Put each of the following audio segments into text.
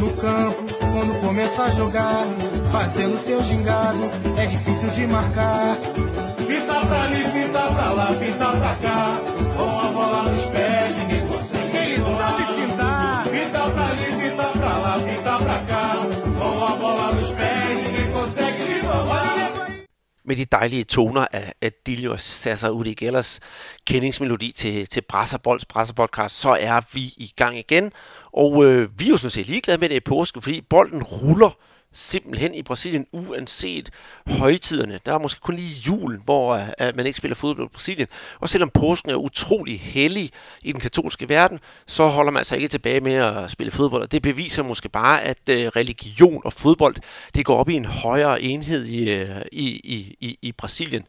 No campo, quando começa a jogar, fazendo seu gingado, é difícil de marcar. Fita pra ali, fita pra lá, fita pra cá, com a bola nos pés, med de dejlige toner af, af Diljo Sasser Udi Gellers kendingsmelodi til, til Brasserbolds Brasserpodcast, så er vi i gang igen. Og øh, vi er jo sådan set ligeglade med det i påske, fordi bolden ruller simpelthen i Brasilien, uanset højtiderne. Der er måske kun lige jul, hvor uh, man ikke spiller fodbold i Brasilien. Og selvom påsken er utrolig hellig i den katolske verden, så holder man sig ikke tilbage med at spille fodbold. Og det beviser måske bare, at uh, religion og fodbold, det går op i en højere enhed i, uh, i, i, i, i Brasilien.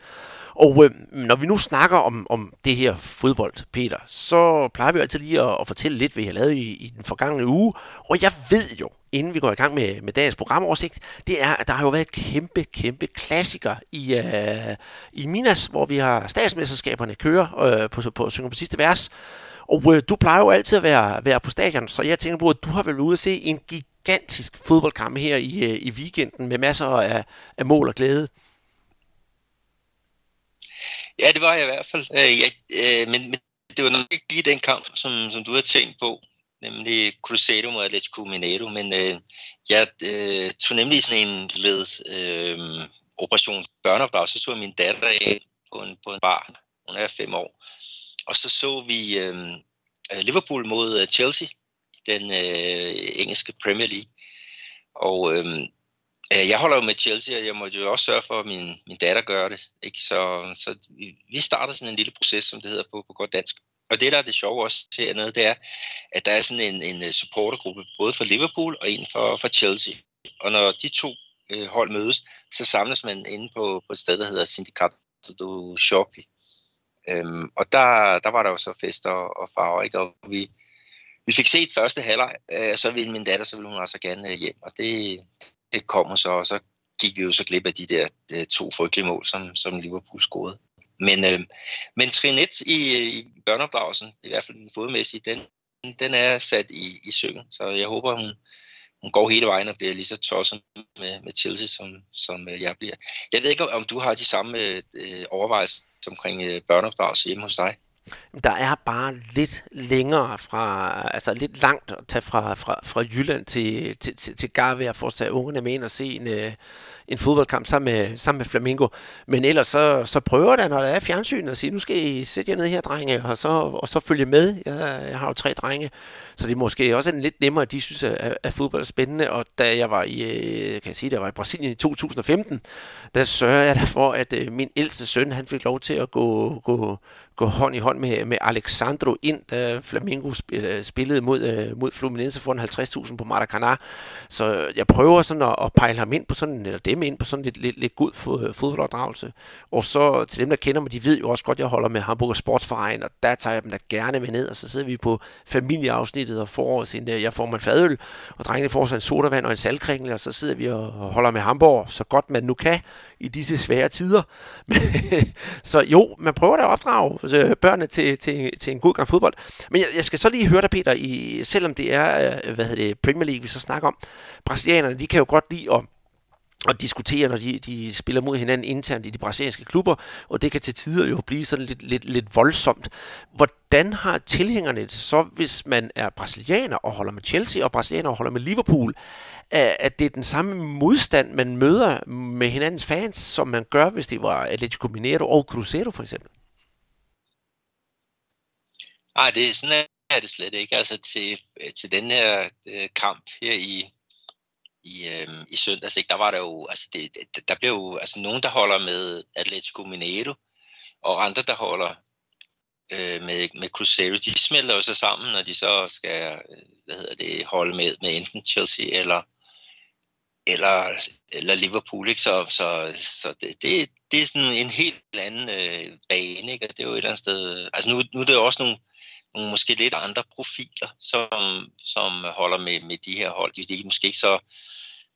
Og øh, når vi nu snakker om, om det her fodbold, Peter, så plejer vi jo altid lige at, at fortælle lidt, hvad jeg har lavet i, i den forgangne uge. Og jeg ved jo, inden vi går i gang med, med dagens programoversigt, det er, at der har jo været et kæmpe, kæmpe klassiker i, øh, i Minas, hvor vi har statsmesterskaberne kører øh, på, på, på på sidste vers. Og øh, du plejer jo altid at være, være på stadion, så jeg tænker på, at du har vel ude at se en gigantisk fodboldkamp her i, øh, i weekenden med masser af, af mål og glæde. Ja, det var jeg i hvert fald. Øh, ja, øh, men, men det var nok ikke lige den kamp, som, som du havde tænkt på, nemlig Cruzeiro mod Atletico Mineiro, men øh, jeg øh, tog nemlig sådan en led øh, operation børneopdrag, så så jeg min datter af på en, på en bar, hun er fem år, og så så vi øh, øh Liverpool mod øh, Chelsea, den øh, engelske Premier League, og øh, øh, jeg holder jo med Chelsea, og jeg måtte jo også sørge for, at min, min datter gør det. Ikke? Så, så vi starter sådan en lille proces, som det hedder på, på godt dansk. Og det, der er det sjove også hernede, det er, at der er sådan en, en øh, supportergruppe, både for Liverpool og en for, for Chelsea. Og når de to øh, hold mødes, så samles man inde på, på et sted, der hedder Sindicato du Shopping. Øhm, og der, der var der jo så fester og, og farver, ikke? og vi, vi fik set første halvleg, øh, så ville min datter, så ville hun altså gerne øh, hjem, og det, det kommer så, og så gik vi jo så glip af de der de to frygtelige mål, som, som Liverpool scorede. Men, øh, men trin 1 i, i børneopdragelsen, i hvert fald den fodmæssige, den, den er sat i, i søen. Så jeg håber, hun, hun går hele vejen og bliver lige så tosset med, med Chelsea, som, som øh, jeg bliver. Jeg ved ikke, om du har de samme øh, øh overvejelser omkring øh, børneopdragelse hjemme hos dig? Der er bare lidt længere fra, altså lidt langt at tage fra, fra, fra Jylland til, til, til, til Garve og få tage ungerne med ind og se en, øh, en fodboldkamp sammen med, sammen med Flamingo. Men ellers så, så prøver der, når der er fjernsyn, at sige, nu skal I sætte jer ned her, drenge, og så, og så følge med. Jeg, jeg har jo tre drenge, så det er måske også en lidt nemmere, at de synes, at, at fodbold er spændende. Og da jeg var i, øh, kan jeg sige, der var i Brasilien i 2015, der sørger jeg for, at øh, min ældste søn, han fik lov til at gå, gå, gå hånd i hånd med, med Alexandro ind, da Flamengo øh, spillede mod, øh, mod Fluminense foran 50.000 på Maracanã. Så jeg prøver sådan at, at pejle ham ind på sådan, eller dem ind på sådan lidt, lidt, lidt god øh, fodboldopdragelse. Og så til dem, der kender mig, de ved jo også godt, at jeg holder med Hamburger Sportsverein, og der tager jeg dem da gerne med ned, og så sidder vi på familieafsnittet og får os en, jeg får mig en fadøl, og drengene får sig en sodavand og en saltkringle, og så sidder vi og holder med Hamburg, så godt man nu kan i disse svære tider. så jo, man prøver da at opdrage øh, børnene til, til, til en god gang fodbold. Men jeg, jeg skal så lige høre dig, Peter, i, selvom det er øh, hvad hedder det, Premier League, vi så snakker om. Brasilianerne, de kan jo godt lide at og diskutere, når de, de spiller mod hinanden internt i de brasilianske klubber, og det kan til tider jo blive sådan lidt, lidt, lidt voldsomt. Hvordan har tilhængerne det så, hvis man er brasilianer og holder med Chelsea, og brasilianer og holder med Liverpool, at det er den samme modstand, man møder med hinandens fans, som man gør, hvis det var Atletico Mineiro og Cruzeiro for eksempel? Nej, det er sådan er det slet ikke. Altså til, til den her øh, kamp her i, i, øh, i søndags, ikke, der var der jo, altså det, der blev jo altså nogen, der holder med Atletico Mineiro, og andre, der holder øh, med, med Cruzeiro, de smelter jo så sammen, når de så skal øh, hvad hedder det, holde med, med enten Chelsea eller, eller, eller Liverpool. Ikke? Så, så, så det, det, det er sådan en helt anden øh, bane, ikke? og det er jo et eller andet sted... Altså nu, nu er det jo også nogle måske lidt andre profiler, som, som holder med, med de her hold. De, er måske ikke så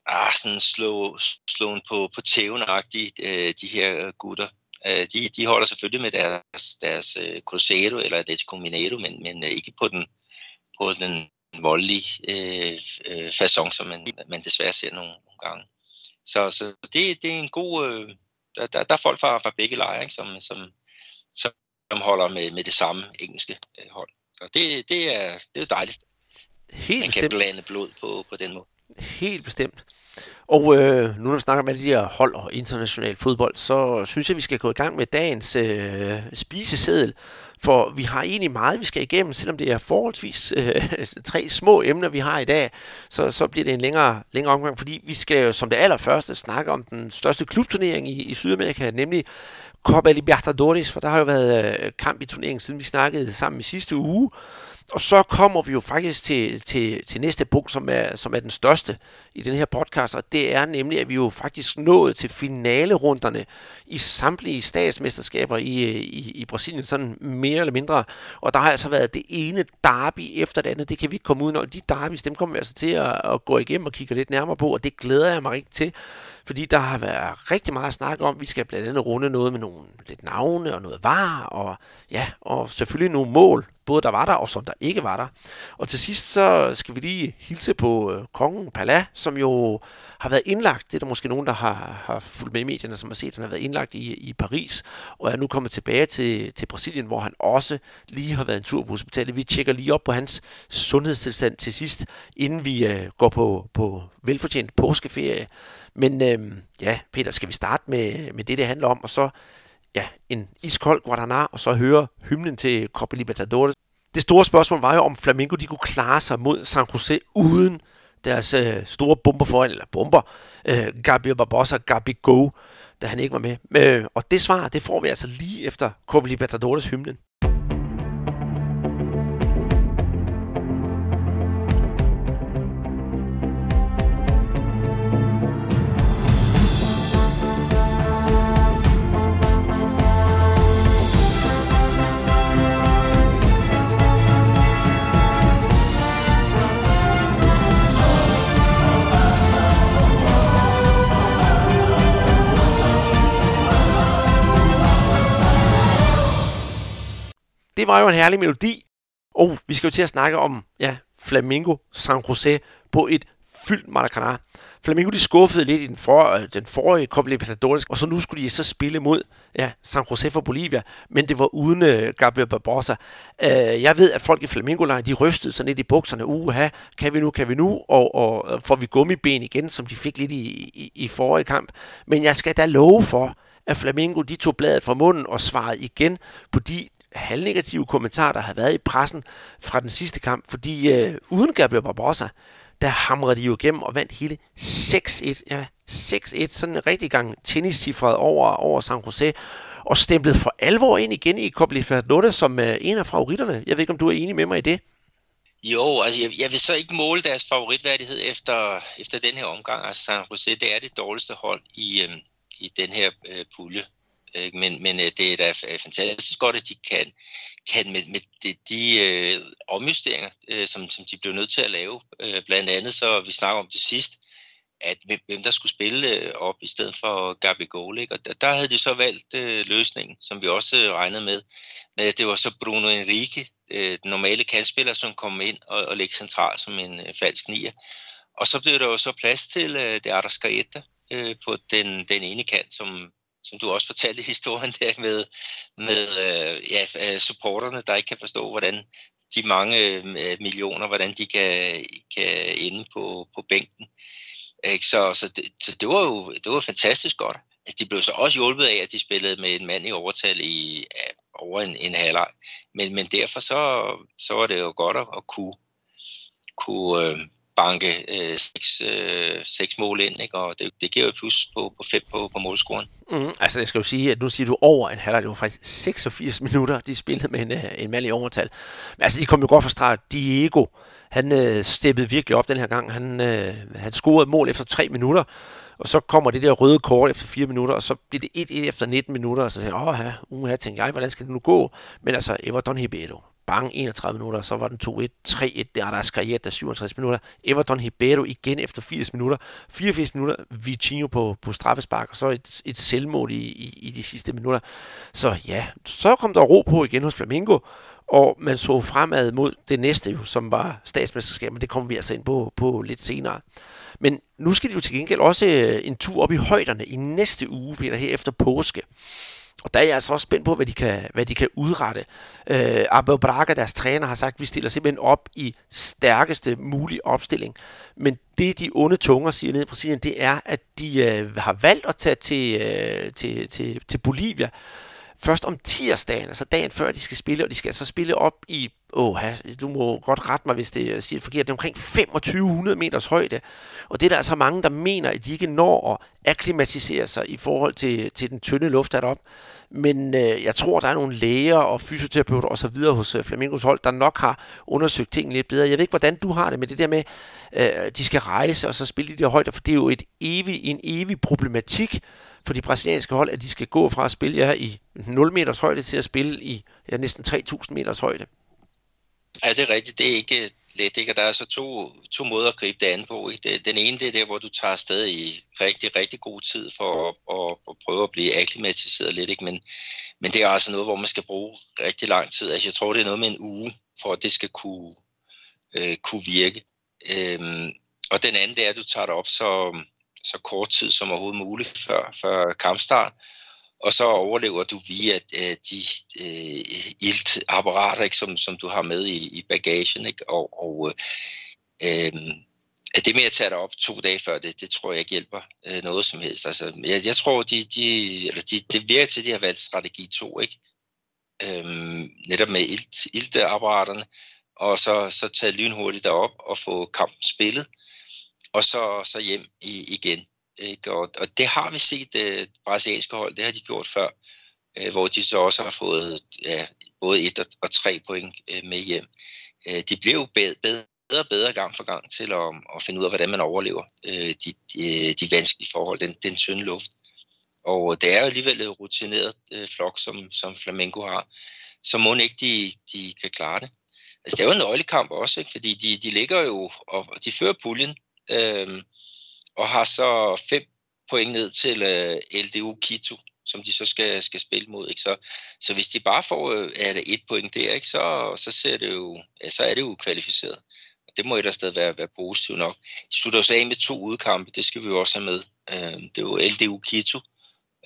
ah, sådan slå, slåen på, på tæven øh, de her gutter. Øh, de, de holder selvfølgelig med deres, deres uh, Cruzeiro eller Atletico Mineiro, men, men øh, ikke på den, på den voldelige øh, øh, façon, som man, man desværre ser nogle, nogle gange. Så, så det, det er en god... Øh, der, der, der er folk fra, fra begge lejre, ikke, som, som, som holder med, med det samme engelske øh, hold. Og det, det, er, det er dejligt. Helt man bestemt. kan blande blod på, på den måde. Helt bestemt. Og øh, nu når vi snakker om alle de her hold og international fodbold, så synes jeg, vi skal gå i gang med dagens øh, spiseseddel. For vi har egentlig meget, vi skal igennem, selvom det er forholdsvis øh, tre små emner, vi har i dag, så, så bliver det en længere, længere omgang, fordi vi skal jo som det allerførste snakke om den største klubturnering i, i Sydamerika, nemlig Copa Libertadores, for der har jo været øh, kamp i turneringen, siden vi snakkede sammen i sidste uge. Og så kommer vi jo faktisk til, til, til næste punkt, som er, som er den største i den her podcast, og det er nemlig, at vi jo faktisk nået til finalerunderne i samtlige statsmesterskaber i, øh, i, i Brasilien, sådan mere eller mindre. Og der har altså været det ene derby efter det andet, det kan vi ikke komme ud af. De derbys, dem kommer vi altså til at, at gå igennem og kigge lidt nærmere på, og det glæder jeg mig rigtig til fordi der har været rigtig meget snak om, vi skal blandt andet runde noget med nogle lidt navne og noget var, og ja, og selvfølgelig nogle mål, både der var der og som der ikke var der. Og til sidst så skal vi lige hilse på øh, kongen Pala, som jo har været indlagt, det er der måske nogen, der har, har fulgt med i medierne, som har set, at han har været indlagt i, i Paris, og er nu kommet tilbage til, til Brasilien, hvor han også lige har været en tur på hospitalet. Vi tjekker lige op på hans sundhedstilstand til sidst, inden vi øh, går på, på velfortjent påskeferie. Men øh, ja, Peter, skal vi starte med, med det, det handler om, og så ja, en iskold Guadana, og så høre hymnen til Copa Libertadores. Det store spørgsmål var jo, om Flamengo de kunne klare sig mod San Jose uden deres øh, store bomber foran, eller bomber, øh, Gabriel Barbosa, Gabi Go, da han ikke var med. Øh, og det svar, det får vi altså lige efter Copa Libertadores hymnen. Det var jo en herlig melodi, og vi skal jo til at snakke om ja, Flamingo San Jose på et fyldt Maracanã. Flamingo de skuffede lidt i den, for, øh, den forrige Copa Libertadores, og så nu skulle de så spille mod ja, San Jose fra Bolivia, men det var uden uh, Gabriel Barbosa. Uh, jeg ved, at folk i flamingo de rystede sådan lidt i bukserne. Uha, kan vi nu, kan vi nu? Og, og får vi gummiben igen, som de fik lidt i, i, i forrige kamp. Men jeg skal da love for, at Flamingo de tog bladet fra munden og svarede igen på de halvnegative kommentarer, der havde været i pressen fra den sidste kamp, fordi øh, uden Gabriel Barbosa, der hamrede de jo igennem og vandt hele 6-1. Ja, 6-1, sådan en rigtig gang tenniscifret over, over San Jose, og stemplede for alvor ind igen i Copa Libertadores som øh, en af favoritterne. Jeg ved ikke, om du er enig med mig i det? Jo, altså jeg, jeg vil så ikke måle deres favoritværdighed efter, efter den her omgang. Altså San Jose, det er det dårligste hold i, øh, i den her øh, pulje. Men, men øh, det er da øh, fantastisk godt, at de kan, kan med, med de, de øh, omjusteringer, øh, som, som de blev nødt til at lave. Øh, blandt andet så, vi snakker om det sidst, at hvem der skulle spille øh, op i stedet for Gabi Golik. Og der, der havde de så valgt øh, løsningen, som vi også øh, regnede med. Men det var så Bruno Enrique, øh, den normale kandspiller, som kom ind og, og lægge centralt som en øh, falsk nier. Og så blev der jo så plads til øh, det Arrascaeta øh, på den, den ene kant, som som du også fortalte historien der med, med øh, ja, øh, supporterne, der ikke kan forstå, hvordan de mange øh, millioner, hvordan de kan, kan ende på, på bænken. Ikke? Så, så, det, så det var jo det var fantastisk godt. Altså, de blev så også hjulpet af, at de spillede med en mand i overtal i ja, over en, en halvleg. Men, men derfor så, så var det jo godt at, at kunne, kunne øh, banke øh, seks, øh, seks mål ind, ikke? og det, det giver jo plus på, på fem på, på målscoren. Mm, altså jeg skal jo sige, at nu siger du over en halvleg, det var faktisk 86 minutter, de spillede med en, øh, en mand i overtal. Men altså de kom jo godt fra start. Diego, han øh, steppede virkelig op den her gang. Han, øh, han scorede mål efter tre minutter, og så kommer det der røde kort efter 4 minutter, og så bliver det 1-1 efter 19 minutter, og så tænker jeg, åh, ja, uh, her tænker jeg, hvordan skal det nu gå? Men altså, Everton Hebedo, bang, 31 minutter, så var den 2-1, 3-1, der er der skrevet der 57 minutter. Everton Ribeiro igen efter 80 minutter, 84 minutter, Vitinho på, på straffespark, og så et, et selvmål i, i, i de sidste minutter. Så ja, så kom der ro på igen hos Flamengo, og man så fremad mod det næste, jo, som var statsmesterskabet, men det kommer vi altså ind på, på lidt senere. Men nu skal de jo til gengæld også øh, en tur op i højderne i næste uge, Peter, her efter påske. Og der er jeg altså også spændt på, hvad de kan, hvad de kan udrette. Øh, Abel Braga, deres træner, har sagt, at vi stiller simpelthen op i stærkeste mulige opstilling. Men det, de onde tunger siger nede i Brasilien, det er, at de øh, har valgt at tage til, øh, til, til, til Bolivia først om tirsdagen, altså dagen før de skal spille, og de skal så spille op i, åh, du må godt rette mig, hvis det siger forkert, det er omkring 2500 meters højde, og det er der altså mange, der mener, at de ikke når at akklimatisere sig i forhold til, til den tynde luft deroppe. Men øh, jeg tror, der er nogle læger og fysioterapeuter og så videre hos øh, Flamingos hold, der nok har undersøgt tingene lidt bedre. Jeg ved ikke, hvordan du har det med det der med, øh, de skal rejse og så spille i de der højder, for det er jo et evig, en evig problematik, for de brasilianske hold, at de skal gå fra at spille ja, i 0 meters højde til at spille i ja, næsten 3.000 meters højde. Ja, det er rigtigt. Det er ikke øh, let. Ikke? Og der er så to, to måder at gribe det an på. Ikke? Den ene det er der, hvor du tager afsted i rigtig, rigtig god tid for at, at, at prøve at blive akklimatiseret lidt. Ikke? Men, men det er altså noget, hvor man skal bruge rigtig lang tid. Altså, jeg tror, det er noget med en uge, for at det skal kunne, øh, kunne virke. Øhm, og den anden, det er, at du tager det op så, så kort tid som overhovedet muligt før, før kampstart. Og så overlever du via øh, de øh, iltapparater, ikke, som, som du har med i, i bagagen. Ikke? Og, og øh, øh det med at tage dig op to dage før det, det tror jeg ikke hjælper øh, noget som helst. Altså, jeg, jeg tror, de, de, eller de, det virker til, at de har valgt strategi 2, ikke? Øhm, netop med ilt, ilteapparaterne, og så, så tage lynhurtigt derop og få kampen spillet og så, så hjem i, igen. Ikke? Og, og det har vi set uh, brasilianske hold, det har de gjort før, øh, hvor de så også har fået ja, både et og, og tre point øh, med hjem. De blev jo bedre, bedre og bedre gang for gang til at, at finde ud af, hvordan man overlever de, de, de vanskelige forhold, den, den tynde luft. Og det er jo alligevel et rutineret øh, flok, som, som Flamengo har, så må ikke de, de kan klare det. Altså, det er jo en nøglekamp også, ikke? fordi de, de ligger jo, og de fører puljen øh, og har så fem point ned til øh, LDU Quito, som de så skal, skal spille mod. Ikke? Så, så hvis de bare får øh, er det et point der, ikke? Så, så, ser det jo, ja, så er det jo kvalificeret. Og det må et sted være, være positivt nok. De slutter også af med to udkampe, det skal vi jo også have med. Øh, det er jo LDU Quito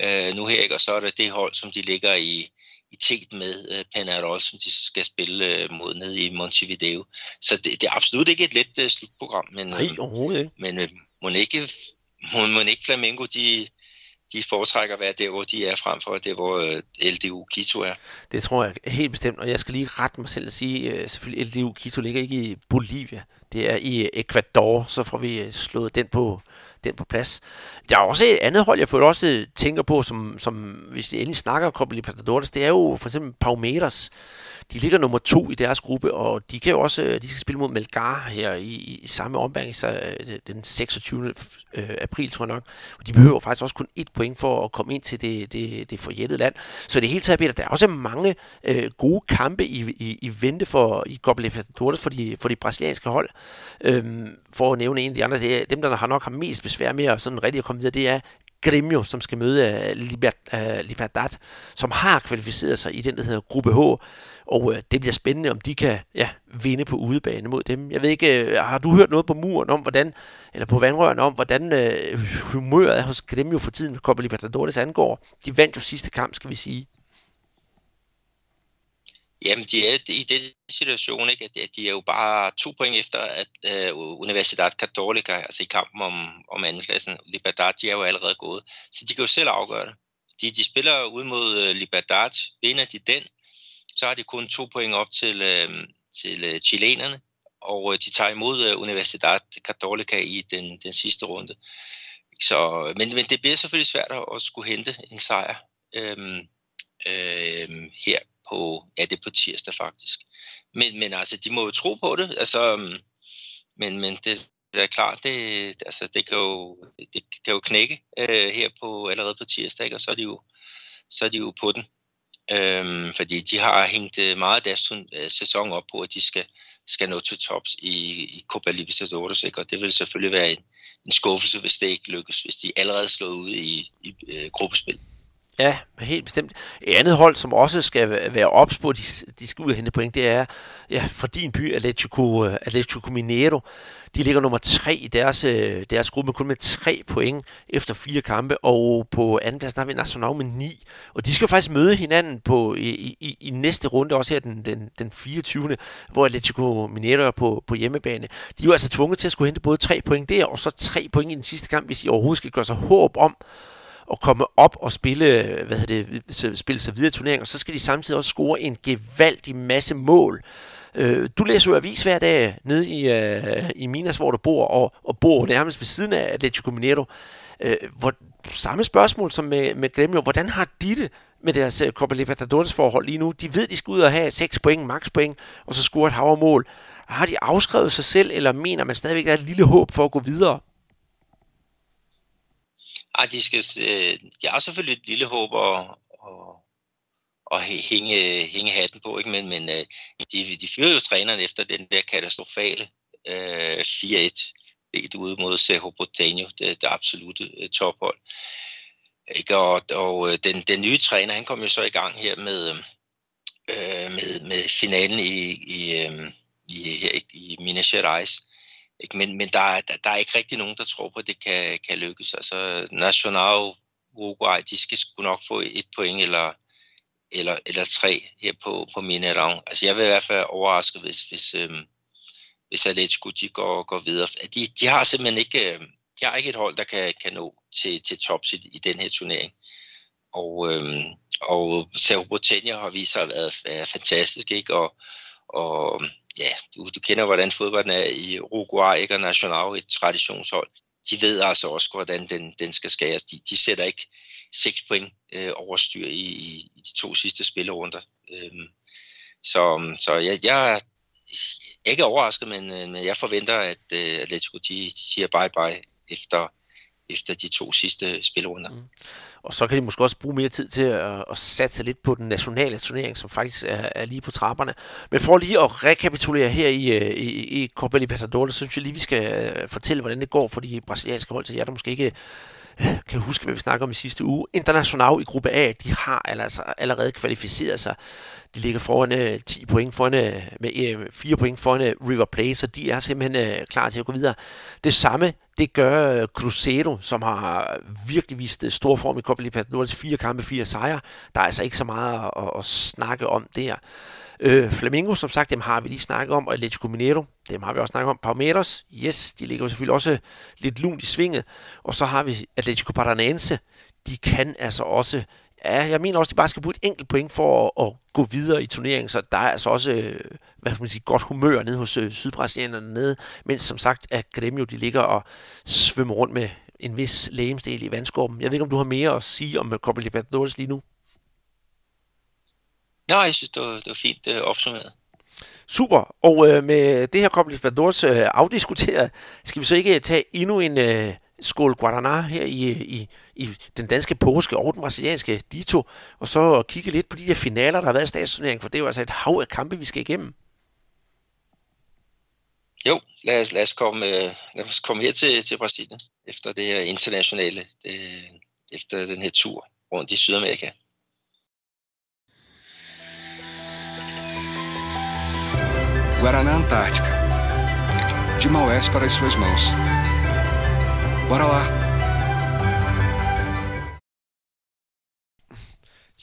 øh, nu her, ikke? og så er det det hold, som de ligger i, i tæt med øh, Penarol, som de skal spille øh, mod nede i Montevideo. Så det, det er absolut ikke et let øh, slutprogram, men, Nej, øh, overhovedet ikke. men øh, må ikke, må, må ikke Flamengo, de, de foretrækker at være der, hvor de er, frem for det, hvor øh, LDU Quito er. Det tror jeg helt bestemt, og jeg skal lige rette mig selv og sige, selvfølgelig LDU Quito ligger ikke i Bolivia, det er i Ecuador, så får vi slået den på, den på plads. Der er også et andet hold, jeg får også tænker på, som, som hvis jeg endelig snakker om Copa Libertadores, det er jo for eksempel Palmeiras. De ligger nummer to i deres gruppe, og de kan jo også, øh, de skal spille mod Melgar her i, i samme ombæring, så øh, den 26. Øh, april, tror jeg nok. Og de behøver faktisk også kun et point for at komme ind til det, det, det forjættede land. Så det hele taget, Peter, der er også mange øh, gode kampe i, i, i vente for i Copa Libertadores for de, for de brasilianske hold. Øhm, for at nævne en af de andre, det er, dem, der har nok har mest besvær med at sådan rigtig at komme videre, det er Gremio, som skal møde øh, uh, Libertad, øh, som har kvalificeret sig i den, der hedder Gruppe H. Og uh, det bliver spændende, om de kan ja, vinde på udebane mod dem. Jeg ved ikke, uh, har du hørt noget på muren om, hvordan, eller på vandrørene om, hvordan uh, humøret er hos Gremio for tiden, hvad Copa Libertadores angår? De vandt jo sidste kamp, skal vi sige. Jamen, de er i den situation, ikke, at de er jo bare to point efter, at uh, Universidad Católica, altså i kampen om, om andenpladsen, Libertad, de er jo allerede gået. Så de kan jo selv afgøre det. De, de spiller ud mod uh, Libertad. Vinder de den, så har de kun to point op til, uh, til uh, chilenerne, og uh, de tager imod uh, Universidad Católica i den, den sidste runde. Så, men, men det bliver selvfølgelig svært at, at skulle hente en sejr øhm, øhm, her på, ja, det er på tirsdag faktisk. Men, men altså, de må jo tro på det, altså, øhm, men, men det, det er klart, det, altså, det, kan jo, det kan jo knække øh, her på, allerede på tirsdag, ikke? og så er de jo, så er de jo på den. Øhm, fordi de har hængt øh, meget af deres øh, sæson op på, at de skal, skal nå til tops i, i Copa Libertadores, ikke? og det vil selvfølgelig være en, en skuffelse, hvis det ikke lykkes, hvis de allerede slår ud i, i øh, gruppespil. Ja, helt bestemt. Et andet hold, som også skal være ops på, de, de skal ud og hente point, det er ja, fra din by, Atletico, øh, Atletico Mineiro. De ligger nummer tre i deres, øh, deres gruppe, kun med tre point efter fire kampe, og på anden plads har vi Nacional med ni. Og de skal faktisk møde hinanden på, i, i, i næste runde, også her den, den, den 24. hvor Atletico Mineiro er på, på hjemmebane. De er jo altså tvunget til at skulle hente både tre point der, og så tre point i den sidste kamp, hvis de overhovedet skal gøre sig håb om at komme op og spille, hvad det, spille sig videre i turneringen, og så skal de samtidig også score en gevaldig masse mål. Øh, du læser jo avis hver dag nede i, øh, i Minas, hvor du bor, og, og bor nærmest ved siden af Atletico Mineiro. Øh, hvor, samme spørgsmål som med, med Gremio. Hvordan har de det med deres øh, Copa Libertadores forhold lige nu? De ved, de skal ud og have 6 point, max point, og så score et havermål. Har de afskrevet sig selv, eller mener man stadigvæk, at der er et lille håb for at gå videre? Ej, de, skal, øh, de har selvfølgelig et lille håb at, og, og hænge, hænge hatten på, ikke? men, men øh, de, de fyrer jo træneren efter den der katastrofale øh, 4-1 helt ude mod Cerro Botanio, det, det absolute øh, tophold. Ikke? Og, og øh, den, den nye træner, han kom jo så i gang her med, øh, med, med finalen i, i, øh, i, her, i Minas Gerais. Ikke? Men, men der, er, der, der er ikke rigtig nogen, der tror på, at det kan, kan lykkes. Altså, National Uruguay, de skal sgu nok få et point eller, eller, eller tre her på, på Mineirão. Altså, jeg vil i hvert fald overraske, hvis, hvis, øhm, hvis Atletico de går, går videre. De, de har simpelthen ikke, øhm, de har ikke et hold, der kan, kan nå til, til tops i, i den her turnering. Og, øhm, og Cerro har vist sig at være, være fantastisk, ikke? Og, og ja, du, du kender, hvordan fodbolden er i Uruguay, ikke? og National, et traditionshold. De ved altså også, hvordan den, den skal skæres. De, de sætter ikke 6 point øh, overstyr i, i, i de to sidste spillerunder. Øhm, så så jeg, jeg er ikke overrasket, men, øh, men jeg forventer, at øh, Atletico de siger bye-bye efter, efter de to sidste spillerunder. Mm. Og så kan de måske også bruge mere tid til at, at satse lidt på den nationale turnering, som faktisk er, er lige på trapperne. Men for lige at rekapitulere her i, øh, i, i Copa Libertadores, så synes jeg lige, vi skal øh, fortælle, hvordan det går for de brasilianske hold, til jer, der måske ikke øh, kan huske, hvad vi snakker om i sidste uge. International i gruppe A, de har altså allerede kvalificeret sig. De ligger foran øh, 10 point, foran, øh, med øh, 4 point foran øh, River Plate, så de er simpelthen øh, klar til at gå videre. Det samme det gør øh, Cruzeiro, som har virkelig vist øh, stor form i Copa Libertadores. Fire kampe, fire sejre. Der er altså ikke så meget at, at snakke om der. Øh, Flamingo, som sagt, dem har vi lige snakket om, og Atletico Mineiro, dem har vi også snakket om. Palmeiras, yes, de ligger jo selvfølgelig også lidt lunt i svinget. Og så har vi Atletico Paranaense, de kan altså også Ja, jeg mener også, at de bare skal bruge et enkelt point for at, at gå videre i turneringen, så der er altså også øh, hvad skal man sige, godt humør nede hos øh, sydbrasilianerne nede, mens som sagt, at Gremio de ligger og svømmer rundt med en vis lægemsdel i vandskorben. Jeg ved ikke, om du har mere at sige om Copa Libertadores lige nu? Nej, jeg synes, det var, det var fint øh, opsummeret. Super, og øh, med det her Copa Libertadores øh, afdiskuteret, skal vi så ikke tage endnu en øh, skål Guaraná her i, i, i den danske påske og den brasilianske dito, og så kigge lidt på de der finaler, der har været i statsturneringen, for det er jo altså et hav af kampe, vi skal igennem. Jo, lad os, lad os, komme, øh, lad os komme her til, til Brasilien, efter det her internationale, det, øh, efter den her tur rundt i Sydamerika. Guaraná Antártica. De Maués para as suas mãos. Bora lá!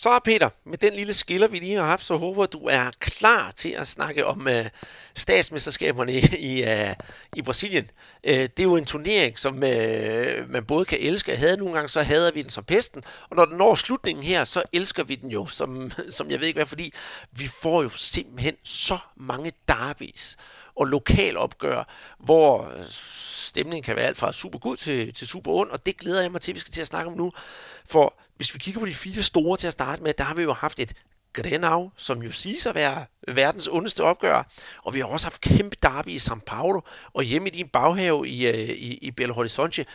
Så Peter, med den lille skiller, vi lige har haft, så håber du er klar til at snakke om uh, statsmesterskaberne i, i, uh, i Brasilien. Uh, det er jo en turnering, som uh, man både kan elske og have. Nogle gange så hader vi den som pesten, og når den når slutningen her, så elsker vi den jo, som, som jeg ved ikke hvad, fordi vi får jo simpelthen så mange derbys og lokalopgør, hvor stemningen kan være alt fra super god til, til super ond, og det glæder jeg mig til, at vi skal til at snakke om nu. For hvis vi kigger på de fire store til at starte med, der har vi jo haft et Grenau, som jo siges at være verdens ondeste opgør. Og vi har også haft kæmpe derby i São Paulo, og hjemme i din baghave i, øh, i, i Belo Horizonte,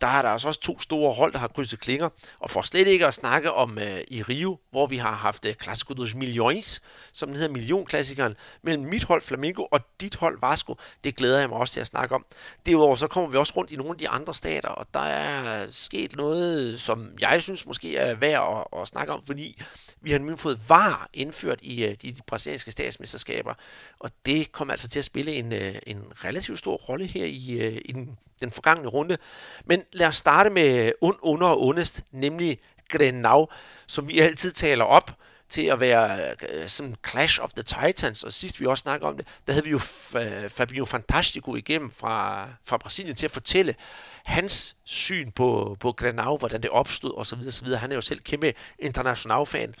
der er der altså også to store hold, der har krydset klinger. Og for slet ikke at snakke om øh, i Rio, hvor vi har haft øh, Clásico dos Milhões, som den hedder Millionklassikeren, mellem mit hold Flamingo og dit hold Vasco. Det glæder jeg mig også til at snakke om. Derudover så kommer vi også rundt i nogle af de andre stater, og der er sket noget, som jeg synes måske er værd at, at snakke om, fordi vi har nu fået VAR indført i øh, de, de brasilianske statsmesterskaber, og det kommer altså til at spille en, øh, en relativt stor rolle her i, øh, i den, den forgangne runde. Men lad os starte med ond, under og ondest, nemlig Grenau, som vi altid taler op til at være øh, sådan Clash of the Titans, og sidst vi også snakkede om det, der havde vi jo Fabio Fantastico igennem fra, fra Brasilien til at fortælle hans syn på, på Granau, hvordan det opstod osv. osv. Han er jo selv kæmpe international-fan.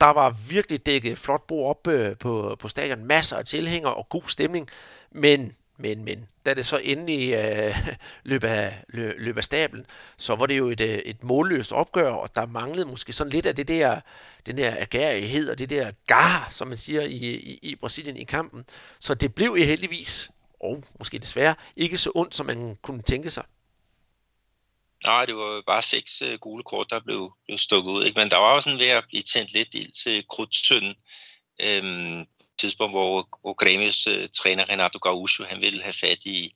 Der var virkelig dækket flot bord op øh, på, på stadion, masser af tilhængere og god stemning, men men, men da det så endelig øh, løb, af, løb, løb af stablen, så var det jo et, øh, et målløst opgør, og der manglede måske sådan lidt af det der, den der agerighed og det der gar, som man siger i, i, i Brasilien i kampen. Så det blev heldigvis, og måske desværre, ikke så ondt, som man kunne tænke sig. Nej, det var bare seks øh, gule kort, der blev, blev stukket ud. Ikke? Men der var også sådan ved at blive tændt lidt ild til krudtsønden. Øhm, tidspunkt, hvor, hvor Grêmios uh, øh, træner Renato Gaúcho, han ville have fat i,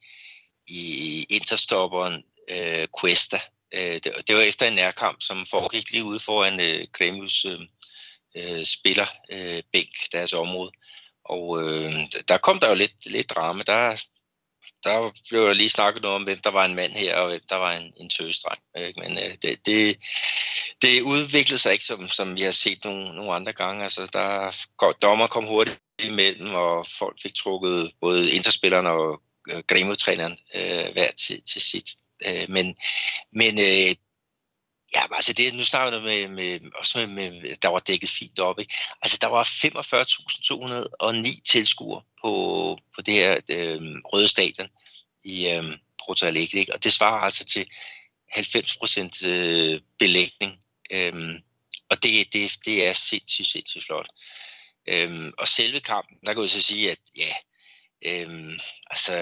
i interstopperen uh, Cuesta. Uh, det, det var efter en nærkamp, som foregik lige ude foran uh, Grêmios uh, uh, spillerbænk, uh, deres område. Og uh, der kom der jo lidt, lidt drama. Der, der blev der lige snakket noget om, hvem der var en mand her, og hvem der var en, en tøsdreng. Men øh, det, det, det udviklede sig ikke, som, som vi har set nogle, nogle andre gange. Altså, der, dommer kom hurtigt imellem, og folk fik trukket både interspilleren og øh, Grimo-træneren øh, hver til, til sit. Øh, men men øh, ja, altså det, nu snakker vi med, med, også med, med, der var dækket fint op. Ikke? Altså der var 45.209 tilskuere på, på det her øh, røde stadion i øh, Porto Alegre, og det svarer altså til 90% øh, belægning. Øh, og det, det, det er sindssygt, sindssygt flot. Øh, og selve kampen, der kan jeg så sige, at ja, øhm, altså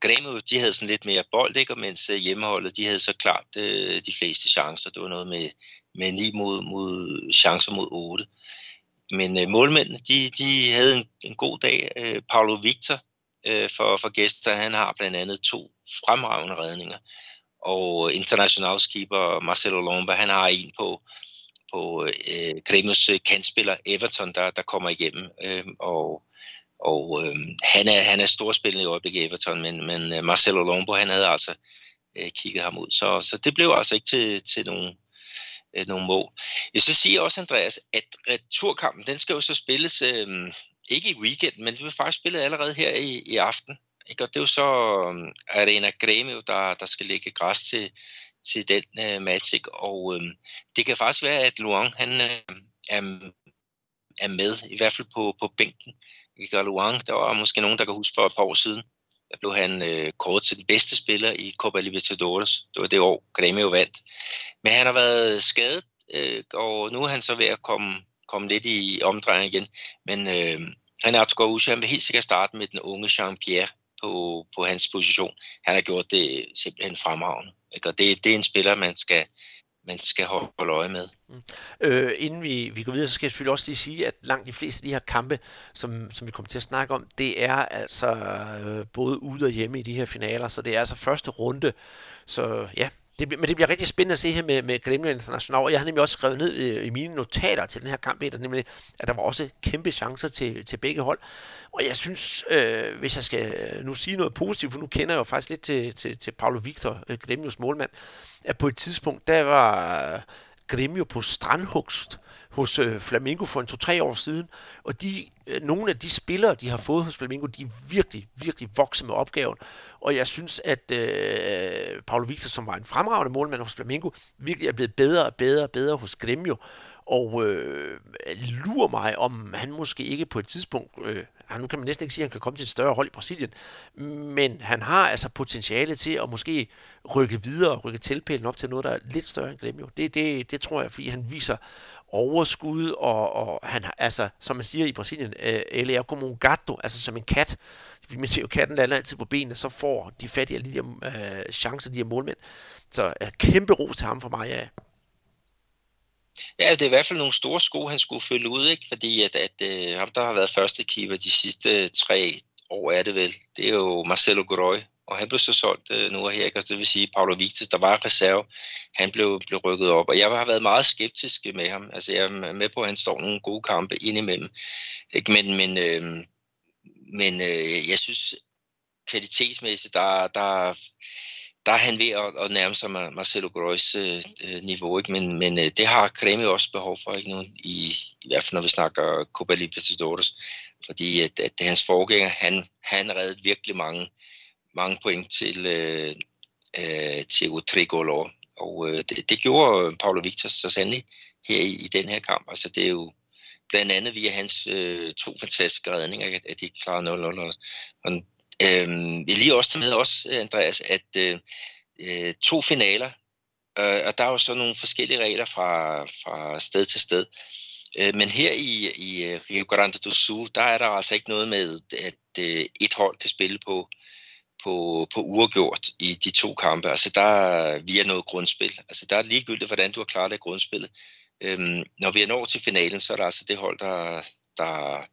Græmø, de havde sådan lidt mere bold, ikke? Og mens øh, hjemmeholdet, de havde så klart øh, de fleste chancer. Det var noget med, med 9 mod, mod chancer mod 8. Men øh, målmændene, de, de havde en, en god dag. Øh, Paulo Victor øh, for, for gæster, han har blandt andet to fremragende redninger. Og øh, international skipper Marcelo Lomba, han har en på på øh, Grêmios øh, kantspiller Everton, der, der kommer igennem. Øh, og og øh, han, er, han er storspillende i øjeblikket Everton, men, men øh, Marcelo Lombo, han havde altså øh, kigget ham ud. Så, så det blev altså ikke til, til nogen, øh, nogen mål. Jeg så siger også, Andreas, at returkampen, den skal jo så spilles, øh, ikke i weekend, men det vil faktisk spillet allerede her i, i aften. Ikke? Og det er jo så øh, Arena Grêmio, der, der skal lægge græs til, til den øh, match. Ikke? Og øh, det kan faktisk være, at Luang han, øh, er, er med, i hvert fald på, på bænken. Og Luang, der var måske nogen, der kan huske for et par år siden, der blev han øh, kort til den bedste spiller i Copa Libertadores. Det var det år, Grêmio vandt. Men han har været skadet, øh, og nu er han så ved at komme, komme lidt i omdrejning igen. Men øh, Renato Gaúcho, han vil helt sikkert starte med den unge Jean-Pierre på, på hans position. Han har gjort det øh, simpelthen fremragende. Ikke? Og det, det er en spiller, man skal, man skal holde øje med. Mm. Øh, inden vi, vi går videre, så skal jeg selvfølgelig også lige sige, at langt de fleste af de her kampe, som, som vi kommer til at snakke om, det er altså øh, både ude og hjemme i de her finaler, så det er altså første runde. Så ja, det, men det bliver rigtig spændende at se her med, med Gremio International. Og jeg har nemlig også skrevet ned i, i mine notater til den her kamp, der nemlig, at der var også kæmpe chancer til, til begge hold. Og jeg synes, øh, hvis jeg skal øh, nu sige noget positivt, for nu kender jeg jo faktisk lidt til, til, til Paulo Victor, øh, Gremios målmand, at på et tidspunkt, der var Gremio på strandhugst hos øh, Flamengo for en to-tre år siden, og de, øh, nogle af de spillere, de har fået hos Flamengo, de er virkelig, virkelig vokset med opgaven, og jeg synes, at øh, Paulo Victor, som var en fremragende målmand hos Flamengo, virkelig er blevet bedre og bedre og bedre hos Gremio, og øh, lurer mig, om han måske ikke på et tidspunkt, øh, nu kan man næsten ikke sige, at han kan komme til et større hold i Brasilien, men han har altså potentiale til at måske rykke videre rykke tilpælen op til noget, der er lidt større end Gremio. Det, det, det tror jeg, fordi han viser overskud, og, og han har, altså, som man siger i Brasilien, øh, ele er como um gato, altså som en kat, man siger jo, katten lander altid på benene, så får de fattige de her øh, chancer, de her målmænd. Så øh, kæmpe ros til ham for mig, ja. Ja, det er i hvert fald nogle store sko, han skulle følge ud, ikke? Fordi at, at øh, ham, der har været første keeper de sidste tre år, er det vel, det er jo Marcelo Groy, og han blev så solgt øh, nu her, ikke? Altså, det vil sige, Paulo Victor, der var reserve, han blev, blev rykket op, og jeg har været meget skeptisk med ham. Altså, jeg er med på, at han står nogle gode kampe indimellem, ikke? Men, men, øh, men øh, jeg synes, kvalitetsmæssigt, der, der, der er han ved at, at nærme sig Marcelo Groys øh, øh, niveau, ikke? men, men øh, det har Kremi også behov for, ikke nu, i, i hvert fald når vi snakker Copa Libertadores, fordi at, at hans forgænger, han, han reddede virkelig mange, mange point til, øh, øh, til Tricolor, og øh, det, det gjorde Paulo Victor så sandelig her i, i den her kamp, altså det er jo blandt andet via hans øh, to fantastiske redninger, at de klarer 0-0, og Øh, jeg lige også med også, Andreas, at øh, øh, to finaler, øh, og der er jo så nogle forskellige regler fra, fra sted til sted. Øh, men her i, i øh, Rio Grande do Sul, der er der altså ikke noget med, at øh, et hold kan spille på, på, på uafgjort i de to kampe. Altså der er via noget grundspil. Altså der er ligegyldigt, hvordan du har klaret det grundspillet. Øhm, når vi er nået til finalen, så er der altså det hold, der, der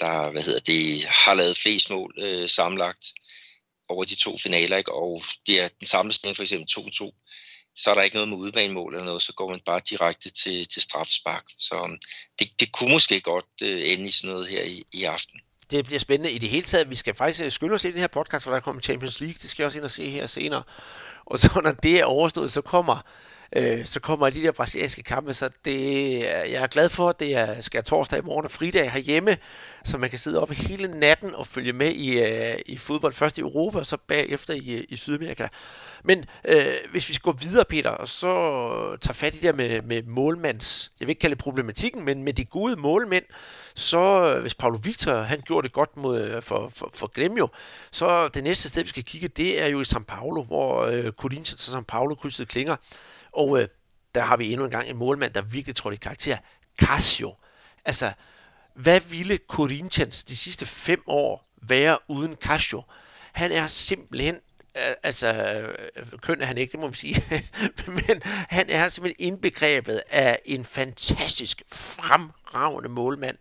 der hvad hedder det, har lavet flest mål øh, sammenlagt over de to finaler, ikke? og det er den samlede stilling for eksempel 2-2, så er der ikke noget med udbanemål eller noget, så går man bare direkte til, til strafspark. Så øhm, det, det kunne måske godt øh, ende i sådan noget her i, i aften. Det bliver spændende i det hele taget. Vi skal faktisk skynde os i den her podcast, hvor der kommer Champions League. Det skal jeg også ind og se her senere. Og så når det er overstået, så kommer øh, så kommer de der brasilianske kampe, så det, jeg er glad for, at det er, skal torsdag i morgen og fridag herhjemme, så man kan sidde op hele natten og følge med i, øh, i fodbold, først i Europa, og så bagefter i, øh, i Sydamerika. Men øh, hvis vi skal gå videre, Peter, og så tager fat i det der med, med målmands, jeg vil ikke kalde det problematikken, men med de gode målmænd, så øh, hvis Paulo Victor, han gjorde det godt mod, øh, for, for, for Gremio, så det næste sted, vi skal kigge, det er jo i São Paulo, hvor øh, Corinthians og São Paulo krydsede klinger. Og øh, der har vi endnu en gang en målmand, der virkelig trådte i karakter. Casio. Altså, hvad ville Corinthians de sidste fem år være uden Casio? Han er simpelthen øh, altså, øh, køn er han ikke, det må vi sige, men han er simpelthen indbegrebet af en fantastisk, fremragende målmand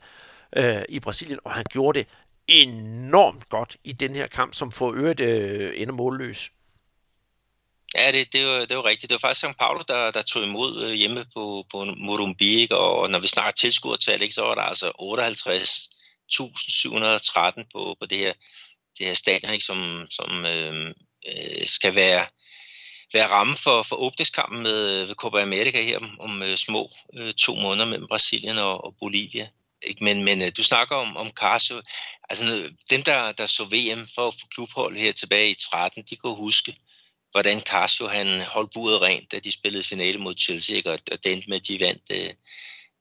øh, i Brasilien, og han gjorde det enormt godt i den her kamp, som for øvrigt øh, ender målløs. Ja, det, det, var, det var rigtigt. Det var faktisk São Paulo, der, der tog imod øh, hjemme på, på Morumbi, og når vi snakker tilskuertal, ikke, så var der altså 58.713 på, på det her, det her stadion, ikke, som, som øh, øh skal være, være ramme for, for åbningskampen med, øh, ved Copa America her om, om små øh, to måneder mellem Brasilien og, og Bolivia. Ikke? Men, men du snakker om, om Carso. Altså, dem, der, der så VM for, for klubhold her tilbage i 13, de kan huske, hvordan Carso han holdt budet rent, da de spillede finale mod Chelsea, ikke? og det endte med, at de vandt, øh,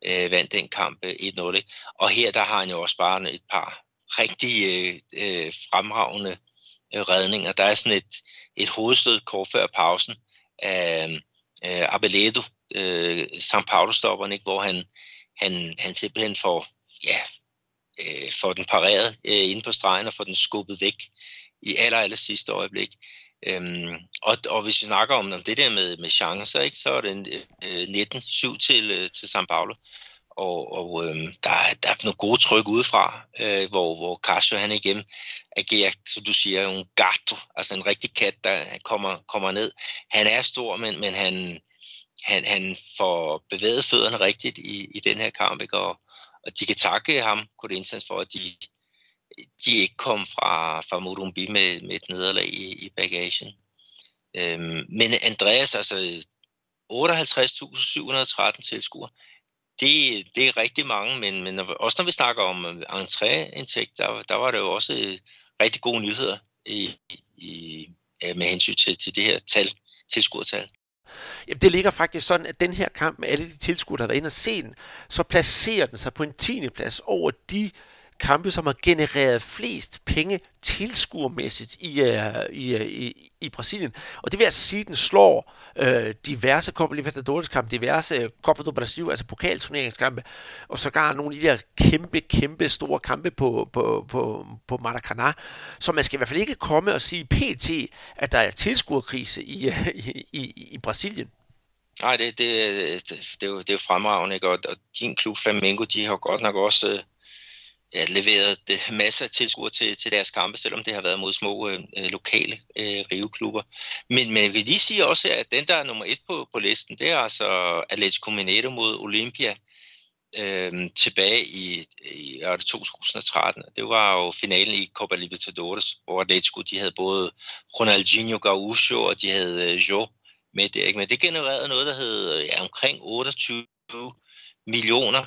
øh vandt den kamp øh, 1-0. Ikke? Og her der har han jo også bare et par rigtig øh, øh, fremragende øh, redninger. Der er sådan et, et hovedstød kort før pausen af øh, Abeledo, øh, San Paulo-stopperen, ikke? hvor han, han, han simpelthen får, ja, øh, får den pareret øh, inde på stregen og får den skubbet væk i aller, aller sidste øjeblik. Øhm, og, og hvis vi snakker om, om det der med, med chancer, ikke, så er det øh, 19-7 til, øh, til São Paulo. Og, og øh, der, er, der er nogle gode tryk udefra, øh, hvor, hvor Casio han igen agerer, som du siger, en gato, altså en rigtig kat, der kommer, kommer ned. Han er stor, men, men han, han, han får bevæget fødderne rigtigt i, i den her kamp, ikke? Og, og de kan takke ham, Corinthians, for at de, de ikke kom fra, fra Morumbi med, med et nederlag i, i bagagen. Øhm, men Andreas, altså 58.713 tilskuere, det, det er rigtig mange, men, men også når vi snakker om øh, entréindtægt, der, der var det jo også øh, rigtig gode nyheder i, i, med hensyn til, til det her tal, tilskuertal. Jamen, det ligger faktisk sådan, at den her kamp med alle de tilskuere, der har været inde og se den, så placerer den sig på en 10. plads over de kampe, som har genereret flest penge tilskuermæssigt i, uh, i, uh, i, i Brasilien. Og det vil altså sige, at den slår uh, diverse Copa Libertadores kampe, diverse Copa do Brasil, altså pokalturneringskampe, og sågar nogle af de der kæmpe, kæmpe store kampe på, på, på, på Maracanã. Så man skal i hvert fald ikke komme og sige pt, at der er tilskuerkrise i, i, i, i Brasilien. Nej, det, det, det, det, er jo, det er jo fremragende, ikke? Og, og din klub Flamengo, de har godt nok også Øh, ja, leveret masser af tilskuere til, til deres kampe, selvom det har været mod små øh, øh lokale øh, riveklubber. Men, men jeg vil lige sige også, at den, der er nummer et på, på listen, det er altså Atletico Mineiro mod Olympia øh, tilbage i, i er det 2013. Det var jo finalen i Copa Libertadores, hvor Atletico de havde både Ronaldinho Gaúcho og de havde øh, Jo med det. Ikke? Men det genererede noget, der hed øh, ja, omkring 28 millioner